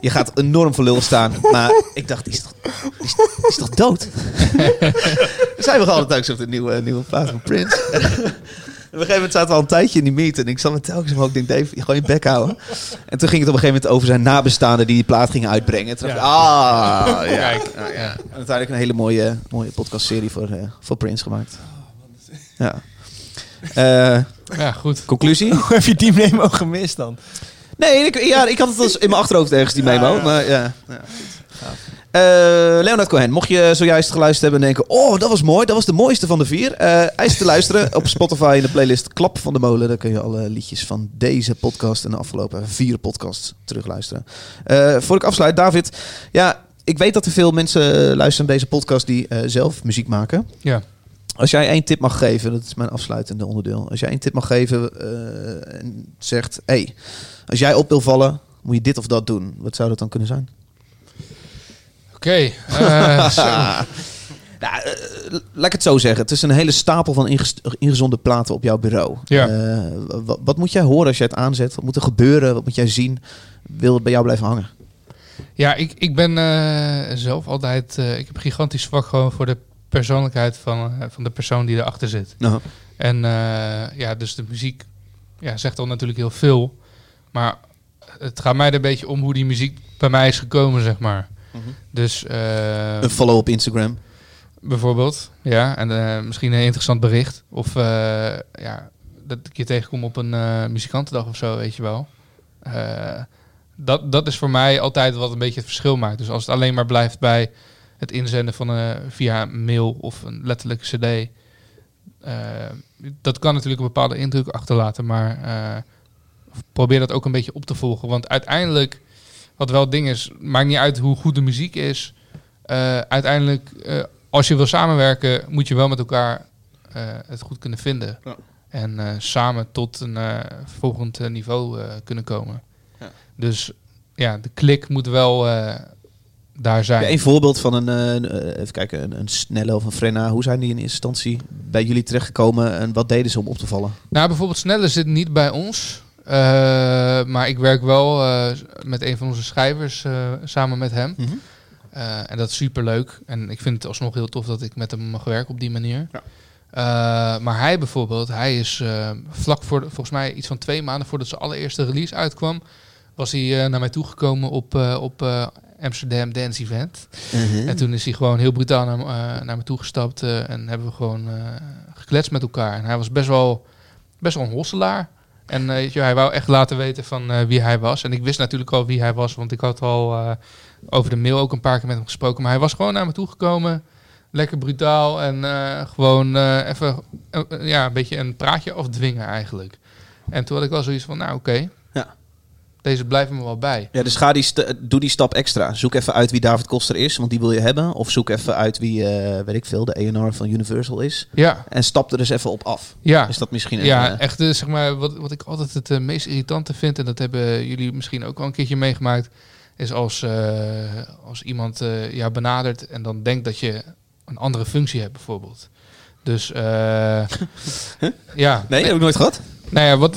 je gaat enorm voor lul staan. Maar ik dacht, is toch, is, is toch dood? *laughs* Zijn we altijd ook op de nieuwe, nieuwe plaat van Prince. Op een gegeven moment zaten we al een tijdje in die meet. En ik zat met telkens omhoog. Ik denk, Dave, gewoon je bek houden. En toen ging het op een gegeven moment over zijn nabestaanden die die plaat gingen uitbrengen. En toen dacht ik, ah, ja. Kijk, Ja, ja. En uiteindelijk een hele mooie, mooie podcastserie voor, eh, voor Prince gemaakt. Ja. Eh, Ja, goed. conclusie? Hoe *laughs* heb je die memo gemist dan? Nee, ik, ja, ik had het als in mijn achterhoofd ergens, die memo. Maar ja. ja goed. Leonard Cohen, mocht je zojuist geluisterd hebben en denken... Oh, dat was mooi. Dat was de mooiste van de vier. Eh hij is te luisteren op Spotify in de playlist Klap van de Molen. Daar kun je alle liedjes van deze podcast en de afgelopen vier podcasts terugluisteren. Eh voor ik afsluit, David. Ja, ik weet dat er veel mensen luisteren naar deze podcast die eh, zelf muziek maken. Ja. Als jij één tip mag geven, dat is mijn afsluitende onderdeel. Als jij één tip mag geven eh, en zegt: hey, als jij op wil vallen, moet je dit of dat doen. Wat zou dat dan kunnen zijn? Oké. eh, *laughs* eh, laat ik het zo zeggen. Het is een hele stapel van ingezonde platen op jouw bureau. Ja. Eh, wat, wat moet jij horen als jij het aanzet? Wat moet er gebeuren? Wat moet jij zien? Wil het bij jou blijven hangen? Ja, ik, ik ben zelf altijd... ik heb gigantisch zwak gewoon voor de persoonlijkheid van, van de persoon die erachter zit. Nou, En ja, dus de muziek ja, zegt al natuurlijk heel veel. Maar het gaat mij er een beetje om hoe die muziek bij mij is gekomen, zeg maar. Dus een follow op Instagram. bijvoorbeeld, ja, en eh, misschien een interessant bericht. Of eh, ja, dat ik je tegenkom op een eh, muzikantendag of zo, weet je wel. Dat, dat is voor mij altijd wat een beetje het verschil maakt. Dus als het alleen maar blijft bij het inzenden van een via mail of een letterlijke cd. dat kan natuurlijk een bepaalde indruk achterlaten, maar probeer dat ook een beetje op te volgen. Want uiteindelijk, wat wel het ding is, maakt niet uit hoe goed de muziek is. Eh, uiteindelijk, eh, als je wil samenwerken, moet je wel met elkaar eh, het goed kunnen vinden. Ja. En eh, samen tot een eh, volgend niveau eh, kunnen komen. Ja. Dus ja, de klik moet wel eh, daar zijn. Ja, een voorbeeld van een, even kijken, een, een snelle of een Frenna. Hoe zijn die in eerste instantie bij jullie terechtgekomen en wat deden ze om op te vallen? Nou, bijvoorbeeld Snelle zit niet bij ons. Eh, maar ik werk wel eh, met een van onze schrijvers eh, samen met hem. Mhm. En dat is super leuk. En ik vind het alsnog heel tof dat ik met hem mag werken op die manier. Ja. Maar hij bijvoorbeeld, hij is vlak voor, volgens mij iets van twee maanden voordat zijn allereerste release uitkwam, was hij naar mij toegekomen op, op Amsterdam Dance Event. En toen is hij gewoon heel brutaal naar, me- naar me toegestapt en hebben we gewoon gekletst met elkaar. En hij was best wel, best wel een hosselaar. En eh, hij wou echt laten weten van eh, wie hij was. En ik wist natuurlijk al wie hij was, want ik had al eh, over de mail ook een paar keer met hem gesproken. Maar hij was gewoon naar me toegekomen, lekker brutaal en gewoon even ja, een beetje een praatje afdwingen eigenlijk. En toen had ik wel zoiets van, nou oké. Deze blijven me wel bij. Ja, dus ga die doe die stap extra. Zoek even uit wie David Koster is, want die wil je hebben. Of zoek even uit wie, eh, weet ik veel, de A&R van Universal is. Ja, En stap er dus even op af. ja. Is dat misschien een... Ja, eh, echt eh, zeg maar, wat, wat ik altijd het meest irritante vind, en dat hebben jullie misschien ook al een keertje meegemaakt, is als, als iemand jou benadert en dan denkt dat je een andere functie hebt, bijvoorbeeld. Dus eh, *laughs* ja. Nee, heb ik nooit gehad. Nou ja, wat.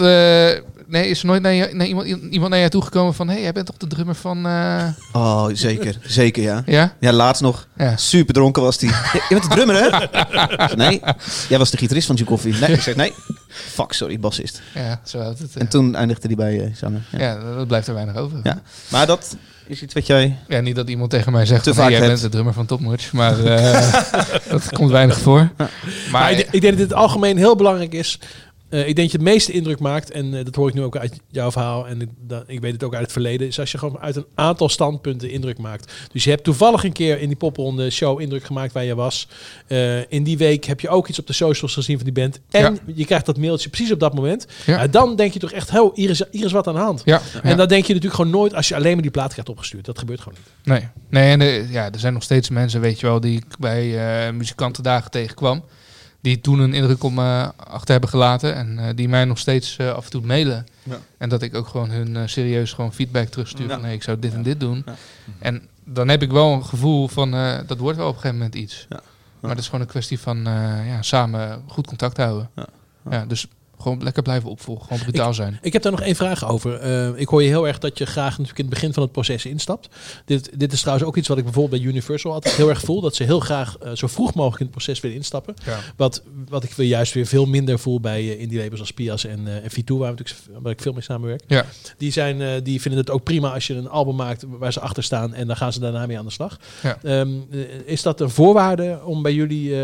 Nee, is er nooit naar, je, naar iemand, iemand naar jou toegekomen van: hé, hey, jij bent toch de drummer van. eh, Oh, zeker. Zeker, ja. ja? Ja, laatst nog. Ja. Super dronken was die. Je bent de drummer, hè? Nee, jij was de gitarist van Joe Coffee. Nee, ik zeg nee. Fuck, sorry, bassist. Ja, zo houdt het. eh. En toen eindigde hij bij eh zanger. Ja. ja, dat blijft er weinig over. Ja. Maar dat is iets wat jij... Ja, niet dat iemand tegen mij zegt Te van, hey, vaak jij hebt. bent de drummer van Topnotch, maar eh, *laughs* dat komt weinig voor. Maar Maar ik, ik denk dat dit het algemeen heel belangrijk is. Eh, ik denk dat je het meeste indruk maakt, en eh, dat hoor ik nu ook uit jouw verhaal, en ik, dat, ik weet het ook uit het verleden, is als je gewoon uit een aantal standpunten indruk maakt. Dus je hebt toevallig een keer in die popronde show indruk gemaakt waar je was. Eh, in die week heb je ook iets op de socials gezien van die band. En Ja. je krijgt dat mailtje precies op dat moment. Ja. Dan denk je toch echt, oh, hier is, hier is wat aan de hand. ja, En dat denk je natuurlijk gewoon nooit als je alleen maar die plaat krijgt opgestuurd. Dat gebeurt gewoon niet. Nee, nee en ja, er zijn nog steeds mensen, weet je wel, die ik bij muzikantendagen tegenkwam. Die toen een indruk om me achter hebben gelaten. En eh, die mij nog steeds eh, af en toe mailen. Ja. En dat ik ook gewoon hun eh, serieus gewoon feedback terugstuur. Ja. Van hey, ik zou dit en dit doen. En dan heb ik wel een gevoel van dat wordt wel op een gegeven moment iets. Ja. Maar het is gewoon een kwestie van ja, samen goed contact houden. Ja. Ja. dus Gewoon lekker blijven opvolgen. Gewoon brutaal zijn. Ik heb daar nog één vraag over. Eh, ik hoor je heel erg dat je graag natuurlijk in het begin van het proces instapt. Dit, dit is trouwens ook iets wat ik bijvoorbeeld bij Universal altijd heel erg voel. Dat ze heel graag eh, zo vroeg mogelijk in het proces willen instappen. Ja. Wat, wat ik weer juist weer veel minder voel bij eh, indie labels als Pias en, eh en V2, waar, natuurlijk, waar ik veel mee samenwerk. Ja. Die, zijn, eh, die vinden het ook prima als je een album maakt waar ze achter staan en dan gaan ze daarna mee aan de slag. Ja. Ehm, eh, is dat een voorwaarde om bij jullie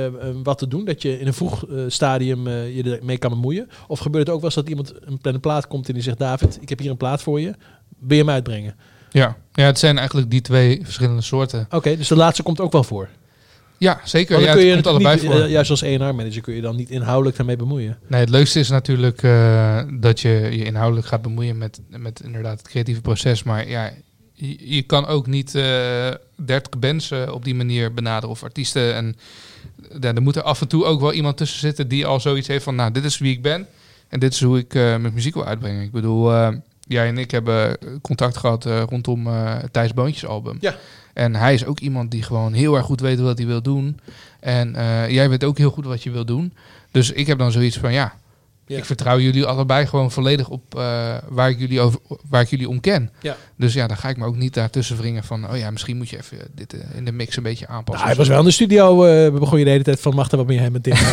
wat te doen? Dat je in een vroeg stadium eh, je ermee kan bemoeien? Of gebeurt het ook wel eens dat iemand een, een plaat komt en die zegt... David, ik heb hier een plaat voor je. Wil je hem uitbrengen? Ja. ja, het zijn eigenlijk die twee verschillende soorten. Oké, dus de laatste komt ook wel voor. Ja, zeker. Ja, kun je het allebei niet, voor. eh, juist als ENR-manager kun je dan niet inhoudelijk daarmee bemoeien. Nee, het leukste is natuurlijk eh, dat je je inhoudelijk gaat bemoeien met, met inderdaad het creatieve proces. Maar ja, je, je kan ook niet eh 30 bands eh, op die manier benaderen of artiesten. En ja, er moet er af en toe ook wel iemand tussen zitten die al zoiets heeft van, nou, dit is wie ik ben. En dit is hoe ik eh, mijn muziek wil uitbrengen. Ik bedoel, eh, jij en ik hebben contact gehad eh, rondom eh Thijs Boontjes album. Ja. En hij is ook iemand die gewoon heel erg goed weet wat hij wil doen. En eh, jij weet ook heel goed wat je wil doen. Dus ik heb dan zoiets van, ja, Ja. ik vertrouw jullie allebei gewoon volledig op eh, waar, ik jullie over, waar ik jullie om ken. Ja. Dus ja, dan ga ik me ook niet daartussen wringen van, oh ja, misschien moet je even dit eh, in de mix een beetje aanpassen. Nou, hij was wel in de studio. eh begon je de hele tijd van, mag er wat meer hem met dit? *laughs*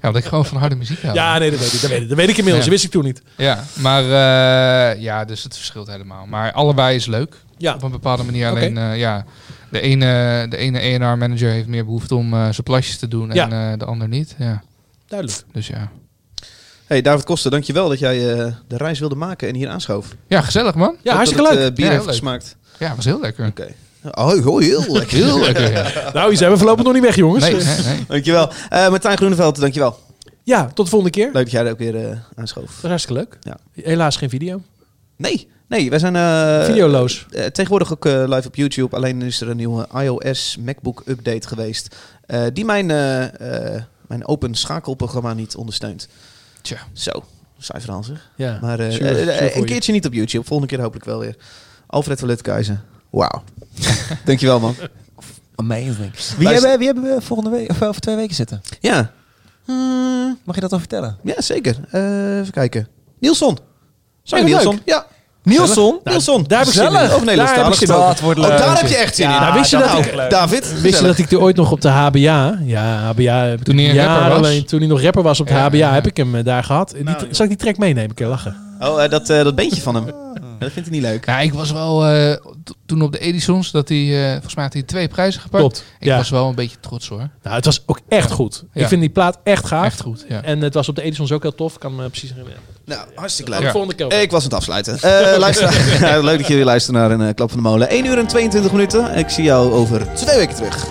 Ja, omdat ik gewoon van harde muziek hou. ja, nee, dat weet ik. Dat weet ik, dat weet ik inmiddels. Ja. Dat wist ik toen niet. Ja, maar ja, dus het verschilt helemaal. Maar allebei is leuk. Ja. Op een bepaalde manier. Alleen, ja, de ene, de ene A&R manager heeft meer behoefte om zijn plasjes te doen en de ander niet. Ja, Duidelijk. dus ja. Hey, David Koster, dankjewel dat jij eh, de reis wilde maken en hier aanschoof. Ja, gezellig man. Ja, Hoop hartstikke dat leuk. het, eh, bier Ja, heeft heel leuk. gesmaakt. Ja, was heel lekker. Oké. Oh, oh, heel *laughs* lekker. Heel lekker, ja. Nou, hier zijn we voorlopig nog niet weg, jongens. Nee, nee, nee. Dankjewel. Eh Martijn Groeneveld, dankjewel. Ja, tot de volgende keer. Leuk dat jij er ook weer eh, aanschoof. hartstikke leuk. Ja. Helaas geen video. Nee, nee, wij zijn eh, Videoloos. tegenwoordig ook live op YouTube. Alleen is er een nieuwe iOS MacBook update geweest. eh, die mijn, mijn open schakelprogramma niet ondersteunt. Tja. Zo, saai verhaal zeg. Ja, Maar eh, eh, eh, een je. keertje niet op YouTube. Volgende keer hopelijk wel weer. Alfred van Lutkeizen. Wauw. *laughs* Dankjewel man. Amazing. Wie Luister- hebben, wie hebben we volgende week of over twee weken zitten? Ja, Mag je dat al vertellen? ja zeker. Eh, even kijken. Nielson. Zijn Nielson? Ja. Nielson? Nielson. daar heb ik zin in. Nederlandstalig Daar heb ik gesproken. Oh, daar je echt zin in. Nou, wist je dat ik- David, Wist je dat ik er ooit nog op de HBA... Ja, HBA... ik Toen hij rapper was? alleen- Toen hij nog rapper was op de Ja, HBA, ja. heb ik hem eh, daar gehad. Die, Nou, zal ik die track meenemen? Een keer lachen. Oh, eh, dat, eh, dat beentje van hem. Dat vindt hij niet leuk. Ja, ik was wel eh, toen op de Edisons, dat hij, eh, volgens mij had hij twee prijzen gepakt. Klopt. Ik ja. was wel een beetje trots hoor. Nou, het was ook echt goed. Ja. Ik vind die plaat echt gaaf. Echt goed, ja. En het was op de Edisons ook heel tof. Ik kan me precies herinneren. Nou, hartstikke leuk. volgende keer. Ik was aan het afsluiten. *laughs* Eh luister, *laughs* leuk dat jullie luisteren naar een eh, Klap van de Molen. 1 uur en 22 minuten. Ik zie jou over twee weken terug.